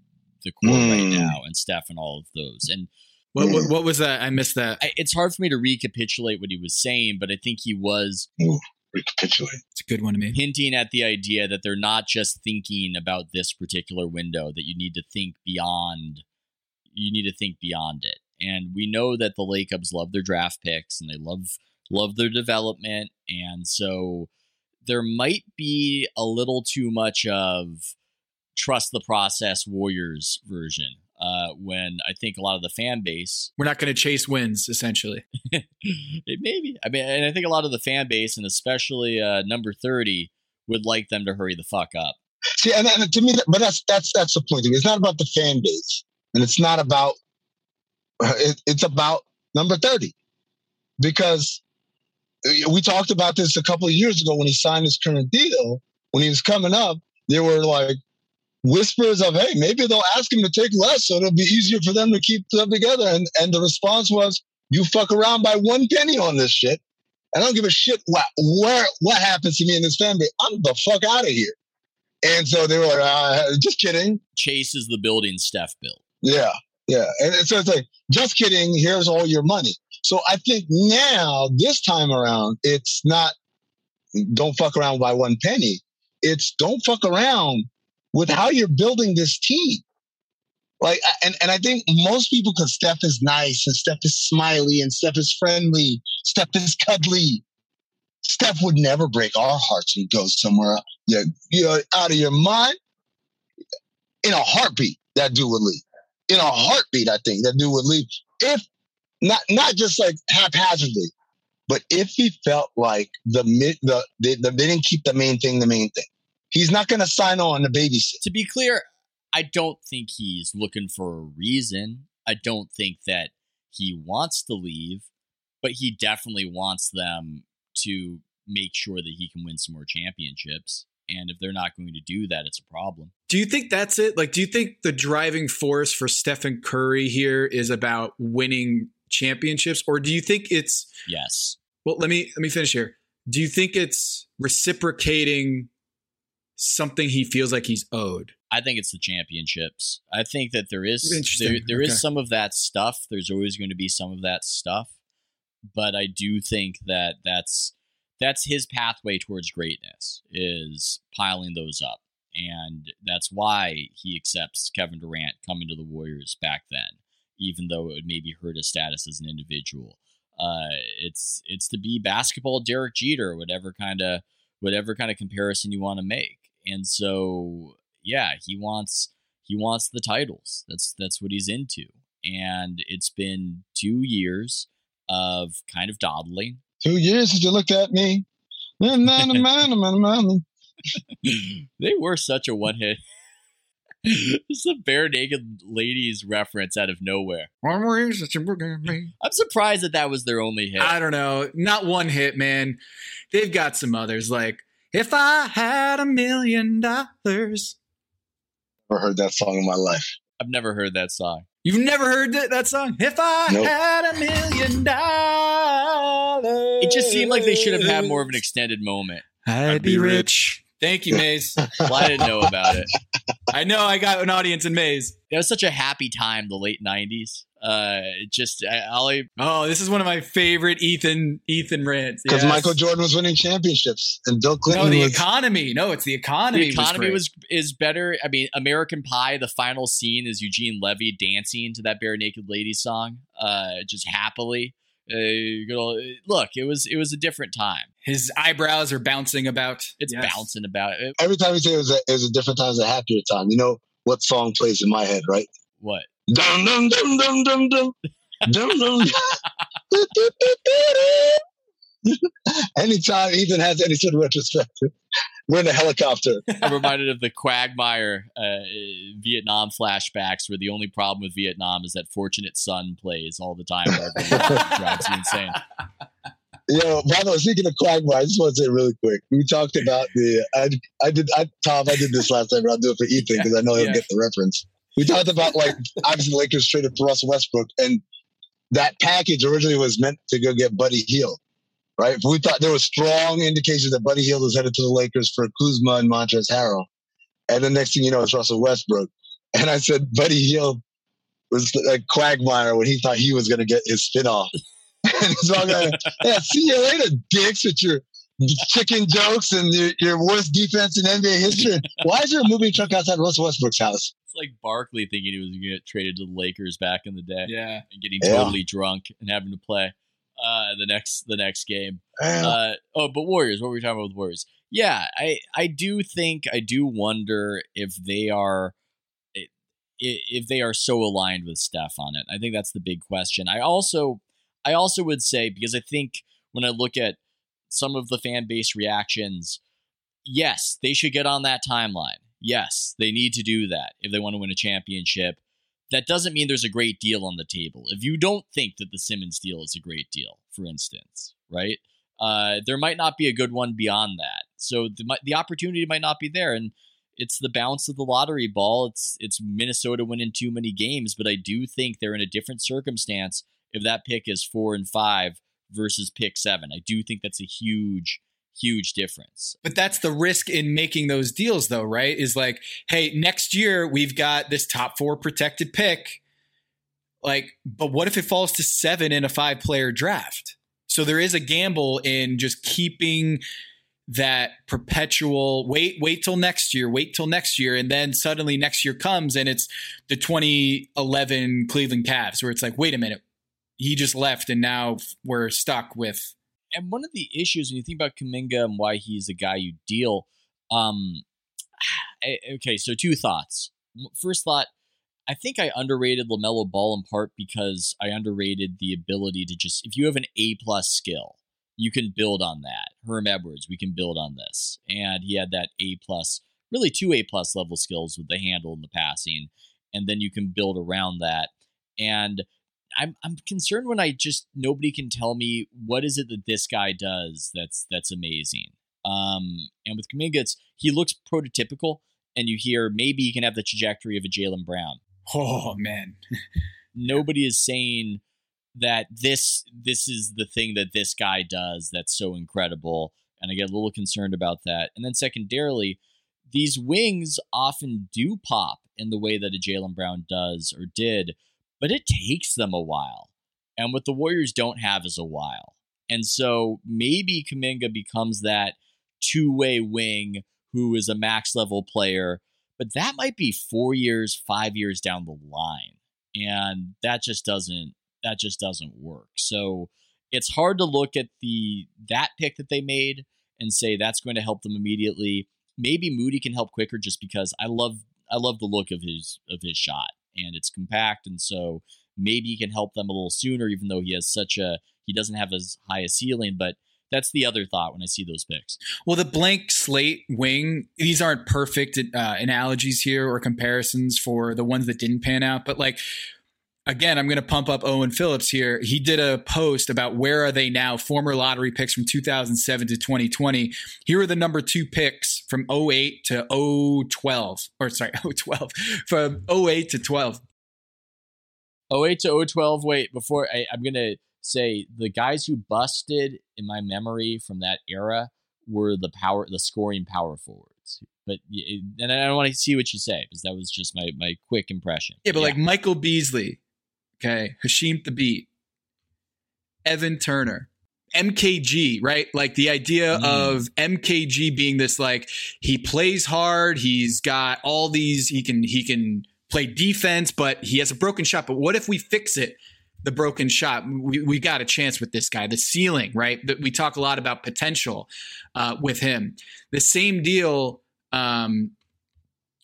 the core mm. right now and Steph and all of those. And what, what, what, was that? I missed that. I, it's hard for me to recapitulate what he was saying, but I think he was Ooh, recapitulate. It's a good one to me. Hinting at the idea that they're not just thinking about this particular window; that you need to think beyond. You need to think beyond it, and we know that the Lacobs love their draft picks and they love love their development, and so there might be a little too much of trust the process Warriors version uh, when I think a lot of the fan base. We're not going to chase wins, essentially. Maybe. I mean, and I think a lot of the fan base, and especially uh, number 30, would like them to hurry the fuck up. See, and, and to me, but that's that's that's the point. It's not about the fan base, and it's not about. It, it's about number 30, because uh, we talked about this a couple of years ago when he signed his current deal. When he was coming up, there were like whispers of, hey, maybe they'll ask him to take less so it'll be easier for them to keep them together. And, and the response was, you fuck around by one penny on this shit. And I don't give a shit what, where, what happens to me in this family. I'm the fuck out of here. And so they were like, uh, just kidding. Chase is the building Steph built. Yeah. Yeah. And so it's like, just kidding. Here's all your money. So I think now, this time around, it's not don't fuck around by one penny. It's don't fuck around with how you're building this team. Like, and, and I think most people, because Steph is nice and Steph is smiley and Steph is friendly, Steph is cuddly. Steph would never break our hearts and go somewhere you're, you're out of your mind. In a heartbeat, that dude would leave. In a heartbeat, I think that dude would leave. If not, not just like haphazardly, but if he felt like the the, the, the they didn't keep the main thing the main thing. He's not going to sign on to babysit. To be clear, I don't think he's looking for a reason. I don't think that he wants to leave, but he definitely wants them to make sure that he can win some more championships. And if they're not going to do that, it's a problem. Do you think that's it? Like, do you think the driving force for Stephen Curry here is about winning championships, or do you think it's yes? Well, let me let me finish here. Do you think it's reciprocating something he feels like he's owed? I think it's the championships. I think that there is there, there okay. is some of that stuff. There's always going to be some of that stuff, but I do think that that's that's his pathway towards greatness is piling those up, and that's why he accepts Kevin Durant coming to the Warriors back then, even though it would maybe hurt his status as an individual. Uh, it's it's to be basketball Derek Jeter, whatever kind of whatever kind of comparison you want to make. And so, yeah, he wants he wants the titles. That's that's what he's into. And it's been two years of kind of dawdling. Two years since you looked at me. they were such a one hit. It's a Barenaked Ladies reference out of nowhere. I'm surprised that that was their only hit. I don't know. Not one hit, man. They've got some others like if I had a million dollars. Never heard that song in my life. I've never heard that song. You've never heard that, that song? If I nope. had a million dollars. It just seemed like they should have had more of an extended moment. I'd, I'd be, be rich. rich. Thank you, Maze. well, I didn't know about it. I know I got an audience in Maze. It was such a happy time, the late 90s. Uh, just I, oh, this is one of my favorite Ethan Ethan rants because yes. Michael Jordan was winning championships and Bill Clinton. No, the was, economy. No, it's the economy. The economy was, was, is better. I mean, American Pie. The final scene is Eugene Levy dancing to that Barenaked Lady song, uh, just happily Uh, good old, look, it was it was a different time. His eyebrows are bouncing about. It's Yes. bouncing about. It, Every time we say it was, a, it was a different time, it was a happier time. You know what song plays in my head, right? what? Dum dum dum dum dum dum. Dum dum. Anytime Ethan has any sort of retrospective, we're in a helicopter. I'm reminded of the Quagmire uh, Vietnam flashbacks, where the only problem with Vietnam is that Fortunate Son plays all the time. wherever he is. It drives you insane. Yo, by the way, speaking of Quagmire, I just want to say really quick. We talked about the. I, I did. I, Tom, I did this last time, but I'll do it for Ethan because I know he'll Yeah. get the reference. We talked about like obviously the Lakers traded for Russell Westbrook, and that package originally was meant to go get Buddy Hield, right? We thought there was strong indications that Buddy Hield was headed to the Lakers for Kuzma and Montrezl Harrell, and the next thing you know, it's Russell Westbrook. And I said Buddy Hield was like Quagmire when he thought he was going to get his spin off. and he's all going, yeah, see you later, dicks, with your chicken jokes and your, your worst defense in NBA history. Why is there a moving truck outside Russell Westbrook's house? It's like Barkley thinking he was going to get traded to the Lakers back in the day Yeah. and getting Yeah. totally drunk and having to play uh, the next the next game. Uh, oh, but Warriors. What were we talking about with Warriors? Yeah, I I do think I do wonder if they are if they are so aligned with Steph on it. I think that's the big question. I also I also would say because I think when I look at some of the fan base reactions, yes, they should get on that timeline. Yes, they need to do that if they want to win a championship. That doesn't mean there's a great deal on the table. If you don't think that the Simmons deal is a great deal, for instance, right? Uh, there might not be a good one beyond that. So the, the opportunity might not be there, and it's the bounce of the lottery ball. It's it's Minnesota winning too many games, but I do think they're in a different circumstance if that pick is four and five versus pick seven. I do think that's a huge, huge difference. But that's the risk in making those deals, though, right? Is like, hey, next year we've got this top four protected pick. Like, but what if it falls to seven in a five player draft? So there is a gamble in just keeping that perpetual wait, wait till next year, wait till next year. And then suddenly next year comes and it's the 2011 Cleveland Cavs where it's like, wait a minute, he just left and now we're stuck with and one of the issues when you think about Kuminga and why he's the guy you deal, um, eh, okay, so two thoughts. First thought, I think I underrated LaMelo Ball in part because I underrated the ability to just if you have an A plus skill, you can build on that. Herm Edwards, we can build on this, and he had that A plus, really two A plus level skills with the handle and the passing, and then you can build around that. And I'm I'm concerned when I just nobody can tell me what is it that this guy does that's that's amazing. Um, and with Kuminga, it's he looks prototypical, and you hear maybe he can have the trajectory of a Jaylen Brown. oh man. Nobody is saying that this this is the thing that this guy does that's so incredible, and I get a little concerned about that. And then secondarily, these wings often do pop in the way that a Jaylen Brown does or did, but it takes them a while. And what the Warriors don't have is a while. And so maybe Kuminga becomes that two way wing who is a max level player, but that might be four years, five years down the line. And that just doesn't that just doesn't work. So it's hard to look at the that pick that they made and say that's going to help them immediately. Maybe Moody can help quicker just because I love I love the look of his of his shot and it's compact and so maybe he can help them a little sooner even though he has such a he doesn't have as high a ceiling but that's the other thought when I see those picks. Well, the blank slate wing, these aren't perfect uh, analogies here or comparisons for the ones that didn't pan out, but like, again, I'm going to pump up Owen Phillips here. He did a post about where are they now, former lottery picks from 2007 to 2020. Here are the number two picks from 08 to 012, or sorry, 012, from 08 to 12. 08 to 012. Wait, before I, I'm going to say the guys who busted in my memory from that era were the power, the scoring power forwards. But and I don't want to see what you say because that was just my my quick impression. Yeah, but like Michael Beasley, okay, Hasheem Thabeet, Evan Turner, MKG, right? Like the idea Mm. of MKG being this like he plays hard, he's got all these he can he can play defense, but he has a broken shot. But what if we fix it? the broken shot. We, we got a chance with this guy. The ceiling, right? That we talk a lot about potential uh, with him. The same deal. Um,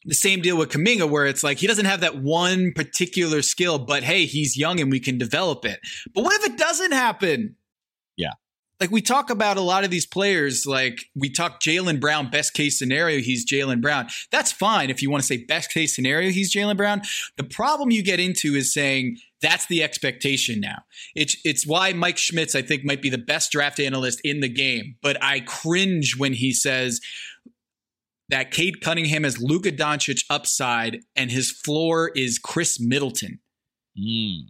the same deal with Kuminga, where it's like he doesn't have that one particular skill, but hey, he's young and we can develop it. But what if it doesn't happen? Yeah. Like we talk about a lot of these players, like we talk Jaylen Brown, best case scenario, he's Jaylen Brown. That's fine if you want to say best case scenario, he's Jaylen Brown. The problem you get into is saying that's the expectation now. It's it's why Mike Schmitz, I think, might be the best draft analyst in the game. But I cringe when he says that Cade Cunningham has Luka Doncic upside and his floor is Khris Middleton. Mm.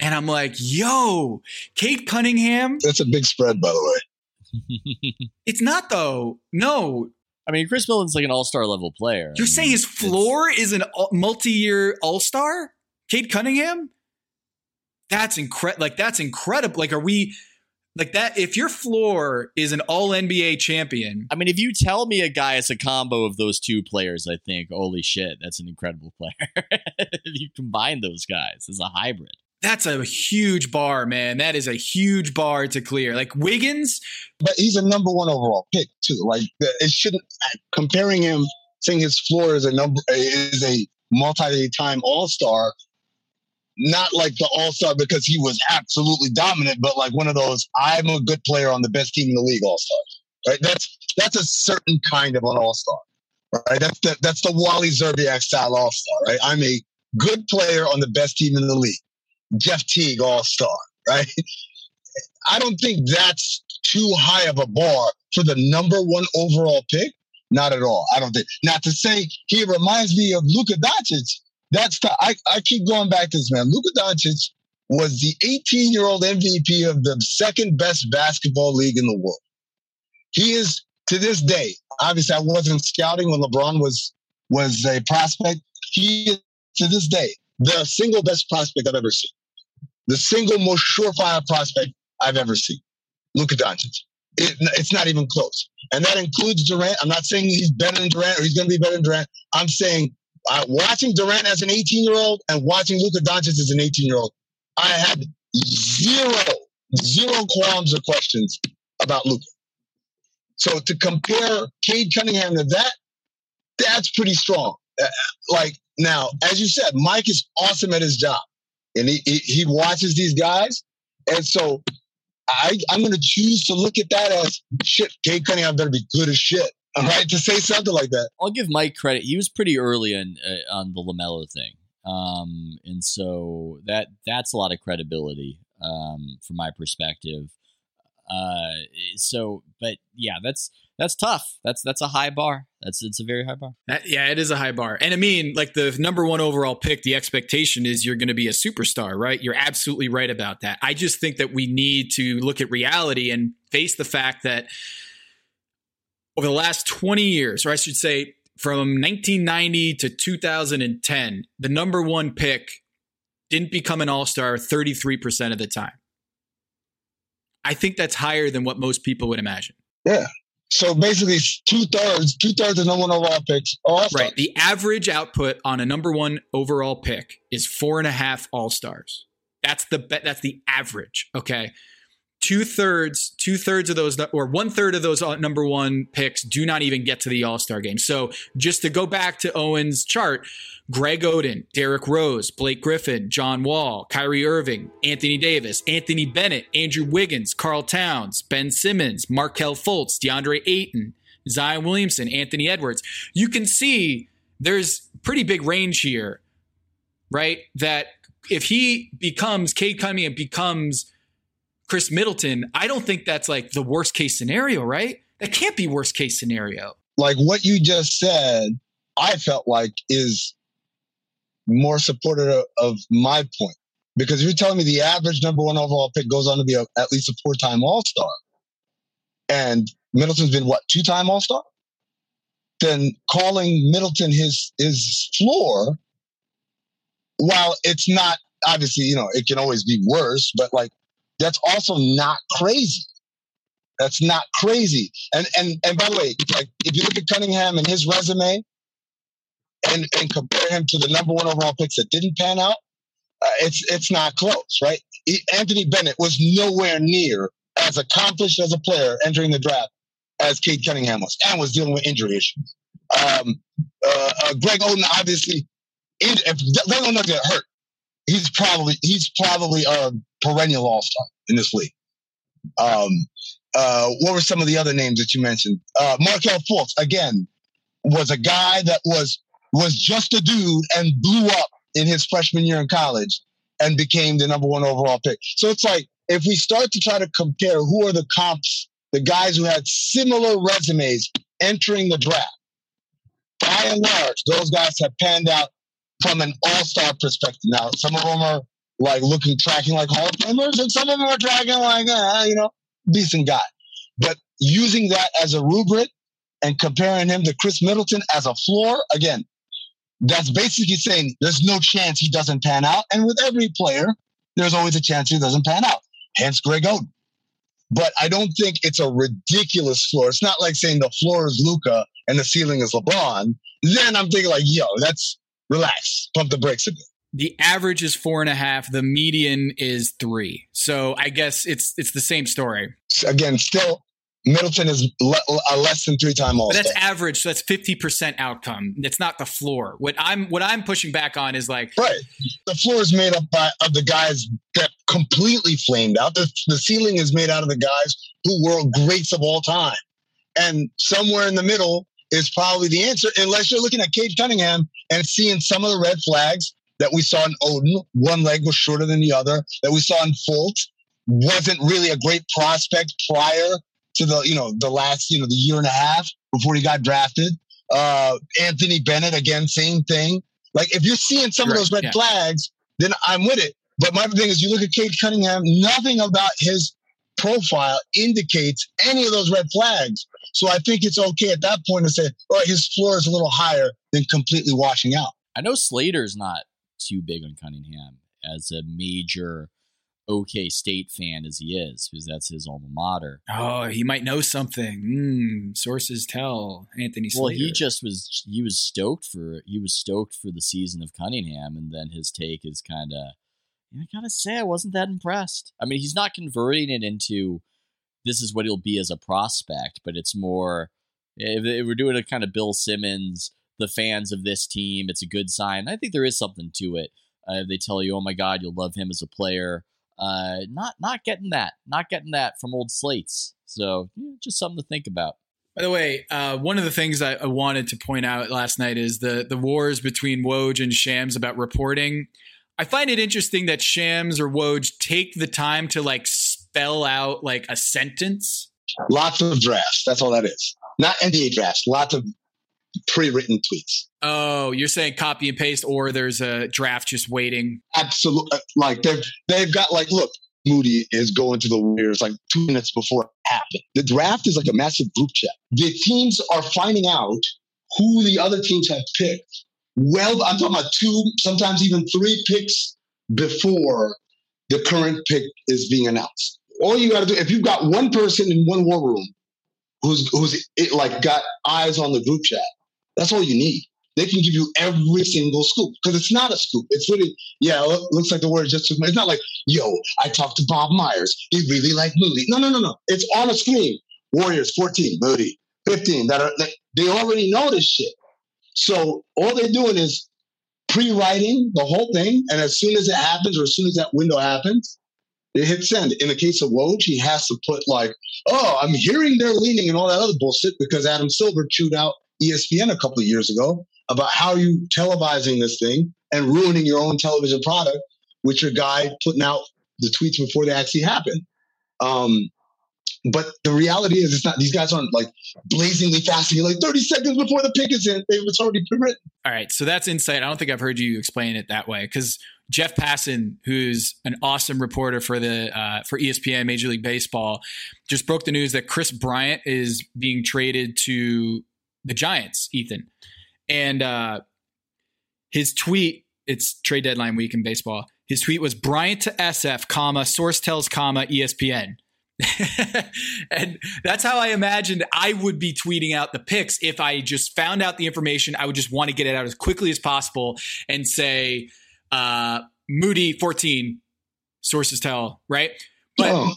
And I'm like, yo, Cade Cunningham. That's a big spread, by the way. it's not though. No. I mean, Khris Middleton's like an all-star level player. You're I mean, saying his floor is an multi-year all-star? Cade Cunningham? That's incredible. Like that's incredible. Like, are we like that? If your floor is an All NBA champion, I mean, if you tell me a guy is a combo of those two players, I think, holy shit, that's an incredible player. if you combine those guys as a hybrid, that's a huge bar, man. That is a huge bar to clear. Like Wiggins, but he's a number one overall pick too. Like it shouldn't comparing him, saying his floor is a number is a multi-time All Star not like the all star because he was absolutely dominant, but like one of those I'm a good player on the best team in the league all stars. Right? That's that's a certain kind of an all star. Right? That's the that's the Wally Szczerbiak style all star. Right? I'm a good player on the best team in the league. Jeff Teague all star. Right? I don't think that's too high of a bar for the number one overall pick. Not at all. I don't think. Not to say he reminds me of Luka Doncic that's the, I, I keep going back to this man. Luka Doncic was the 18 year old MVP of the second best basketball league in the world. He is to this day. Obviously, I wasn't scouting when LeBron was was a prospect. He is to this day the single best prospect I've ever seen. The single most surefire prospect I've ever seen. Luka Doncic. It, it's not even close. And that includes Durant. I'm not saying he's better than Durant or he's going to be better than Durant. I'm saying uh, watching Durant as an 18 year old and watching Luka Doncic as an 18 year old, I had zero, zero qualms or questions about Luka. So to compare Cade Cunningham to that, that's pretty strong. Uh, like now, as you said, Mike is awesome at his job, and he he, he watches these guys, and so I I'm going to choose to look at that as shit. Cade Cunningham better be good as shit right? To say something like that. I'll give Mike credit. He was pretty early in, uh, on the LaMelo thing. Um, and so that that's a lot of credibility um, from my perspective. Uh, so, but yeah, that's that's tough. That's that's a high bar. That's it's a very high bar. That, yeah, it is a high bar. And I mean, like the number one overall pick, the expectation is you're going to be a superstar, right? You're absolutely right about that. I just think that we need to look at reality and face the fact that over the last 20 years, or I should say from 1990 to 2010, the number one pick didn't become an all star 33% of the time. I think that's higher than what most people would imagine. Yeah. So basically, two thirds, two thirds of number one overall picks Right. The average output on a number one overall pick is four and a half all stars. That's the that's the average. Okay two thirds, two thirds of those, or one third of those uh, number one picks do not even get to the All Star game. So just to go back to Owen's chart, Greg Oden, Derrick Rose, Blake Griffin, John Wall, Kyrie Irving, Anthony Davis, Anthony Bennett, Andrew Wiggins, Karl Towns, Ben Simmons, Markelle Fultz, DeAndre Ayton, Zion Williamson, Anthony Edwards. You can see there's pretty big range here, right? That if he becomes Cade Cunningham becomes Khris Middleton, I don't think that's like the worst case scenario, right? That can't be worst case scenario. Like what you just said, I felt like is more supportive of my point. Because if you're telling me the average number one overall pick goes on to be a, at least a four time All Star. And Middleton's been what, two time All Star? Then calling Middleton his his floor, while it's not obviously, you know, it can always be worse, but like that's also not crazy. That's not crazy. And and and by the way, like if you look at Cunningham and his resume and, and compare him to the number one overall picks that didn't pan out, uh, it's it's not close, right? He, Anthony Bennett was nowhere near as accomplished as a player entering the draft as Cade Cunningham was, and was dealing with injury issues. Um, uh, uh, Greg Oden obviously, if Greg Oden doesn't get hurt, he's probably he's probably a perennial all star in this league. Um, uh, what were some of the other names that you mentioned? Uh, Markelle Fultz again was a guy that was was just a dude and blew up in his freshman year in college and became the number one overall pick. So it's like if we start to try to compare who are the comps, the guys who had similar resumes entering the draft, by and large, those guys have panned out from an all-star perspective. Now, some of them are like looking tracking like Hall of Famers, and some of them are tracking like uh, you know decent guy. But using that as a rubric and comparing him to Khris Middleton as a floor, again, that's basically saying there's no chance he doesn't pan out. And with every player, there's always a chance he doesn't pan out. Hence Greg Oden. But I don't think it's a ridiculous floor. It's not like saying the floor is Luka and the ceiling is LeBron. Then I'm thinking like, yo, that's relax, pump the brakes a bit. The average is four and a half. The median is three. So I guess it's it's the same story. Again, still Middleton is le- a less than three time all. That's average. So that's fifty percent outcome. It's not the floor. What I'm what I'm pushing back on is like right. The floor is made up by of the guys that completely flamed out. The, the ceiling is made out of the guys who were greats of all time, and somewhere in the middle is probably the answer. Unless you're looking at Cade Cunningham and seeing some of the red flags that we saw in Oden, One leg was shorter than the other. That we saw in Fultz wasn't really a great prospect prior to the you know the last you know the year and a half before he got drafted. Uh, Anthony Bennett again, same thing. Like if you're seeing some right, of those red yeah. flags, then I'm with it. But my thing is, you look at Cade Cunningham. Nothing about his profile indicates any of those red flags. So I think it's okay at that point to say, all right, his floor is a little higher than completely washing out. I know Slater's not too big on Cunningham as a major OK State fan as he is, because that's his alma mater. Oh, he might know something. Mm, sources tell Anthony Slater. Well, he just was he was stoked for he was stoked for the season of Cunningham, and then his take is kind of. I gotta say, I wasn't that impressed. I mean, he's not converting it into this is what he'll be as a prospect, but it's more if, if we're doing a kind of Bill Simmons, the fans of this team, it's a good sign. I think there is something to it. Uh, they tell you, oh my God, you'll love him as a player. Uh, not not getting that, not getting that from old slates. So yeah, just something to think about. By the way, uh, one of the things I, I wanted to point out last night is the the wars between Woj and Shams about reporting. I find it interesting that Shams or Woj take the time to like spell out like a sentence. Lots of drafts. That's all that is. Not NBA drafts. Lots of pre-written tweets. Oh, you're saying copy and paste, or there's a draft just waiting. Absolutely, uh, like they've they've got like look, Moody is going to the Warriors like two minutes before it happened. The draft is like a massive group chat. The teams are finding out who the other teams have picked. Well, I'm talking about two, sometimes even three picks before the current pick is being announced. All you got to do, if you've got one person in one war room who's who's it, like got eyes on the group chat, that's all you need. They can give you every single scoop because it's not a scoop. It's really, yeah, it looks like the word just, it's not like, yo, I talked to Bob Myers. He really liked Moody. No, no, no, no. It's on a screen. Warriors 14, Moody 15. That are, they already know this shit. So all they're doing is pre-writing the whole thing. And as soon as it happens or as soon as that window happens, they hit send. In the case of Woj, he has to put like, oh, I'm hearing they're leaning and all that other bullshit because Adam Silver chewed out ESPN a couple of years ago about how you televising this thing and ruining your own television product with your guy putting out the tweets before they actually happen. Um, but the reality is, it's not. These guys aren't like blazingly fast. You're like 30 seconds before the pick is in. It's already pre-written. All right, so that's insight. I don't think I've heard you explain it that way because Jeff Passan, who's an awesome reporter for the uh, for ESPN Major League Baseball, just broke the news that Kris Bryant is being traded to the Giants, Ethan. And uh, his tweet, it's trade deadline week in baseball. His tweet was Bryant to SF, comma, source tells, comma, ESPN. and that's how I imagined I would be tweeting out the picks if I just found out the information. I would just want to get it out as quickly as possible and say, uh, Moody 14, sources tell, right? But no,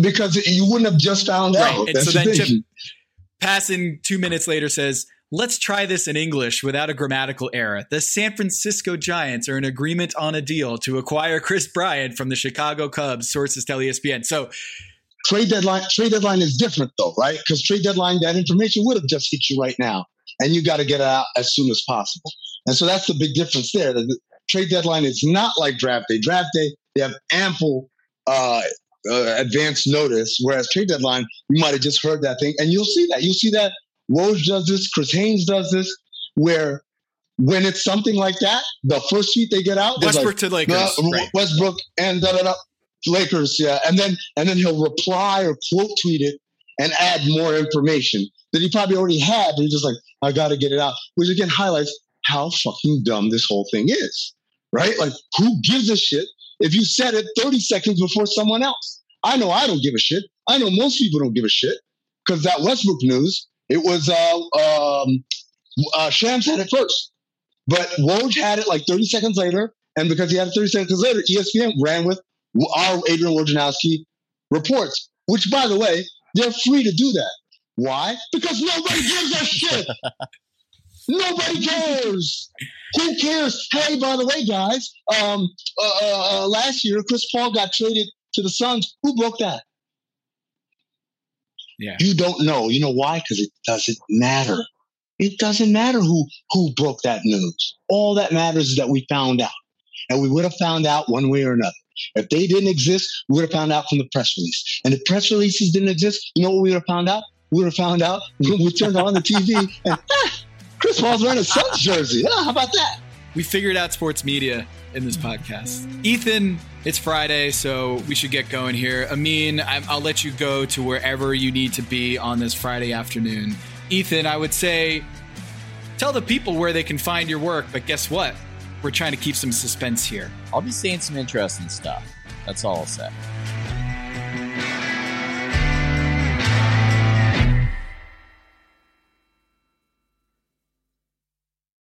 because you wouldn't have just found right. out. And That's so then Chip Passan two minutes later says, Let's try this in English without a grammatical error. The San Francisco Giants are in agreement on a deal to acquire Kris Bryant from the Chicago Cubs, sources tell ESPN. So trade deadline trade deadline is different though, right? Because trade deadline, that information would have just hit you right now. And you got to get it out as soon as possible. And so that's the big difference there. The trade deadline is not like draft day. Draft day, they have ample uh, uh, advance notice, whereas trade deadline, you might have just heard that thing, and you'll see that. You'll see that Woj does this, Chris Haynes does this, where when it's something like that, the first tweet they get out, Westbrook like, to Lakers, uh, right. Westbrook and da da da, Lakers, yeah, and then and then he'll reply or quote tweet it and add more information that he probably already had, but he's just like, I got to get it out, which again highlights how fucking dumb this whole thing is, right? Like, who gives a shit if you said it 30 seconds before someone else? I know I don't give a shit. I know most people don't give a shit because that Westbrook news, it was uh, um, uh, Shams had it first, but Woj had it like 30 seconds later, and because he had it 30 seconds later, ESPN ran with our Adrian Wojnarowski reports. Which, by the way, they're free to do that. Why? Because nobody gives a shit. Nobody cares. Who cares? Hey, by the way, guys, um, uh, uh, uh, last year Chris Paul got traded to the Suns. Who broke that? Yeah. You don't know. You know why? Because it doesn't matter. It doesn't matter who who broke that news. All that matters is that we found out, and we would have found out one way or another. If they didn't exist, we would have found out from the press release. And if press releases didn't exist, you know what we would have found out? We would have found out when we turned on the TV and Chris Paul's wearing a Suns jersey. Ah, how about that? We figured out sports media in this podcast. Ethan, it's Friday, so we should get going here. Amin, I'll let you go to wherever you need to be on this Friday afternoon. Ethan, I would say tell the people where they can find your work, but guess what? We're trying to keep some suspense here. I'll be saying some interesting stuff. That's all I'll say.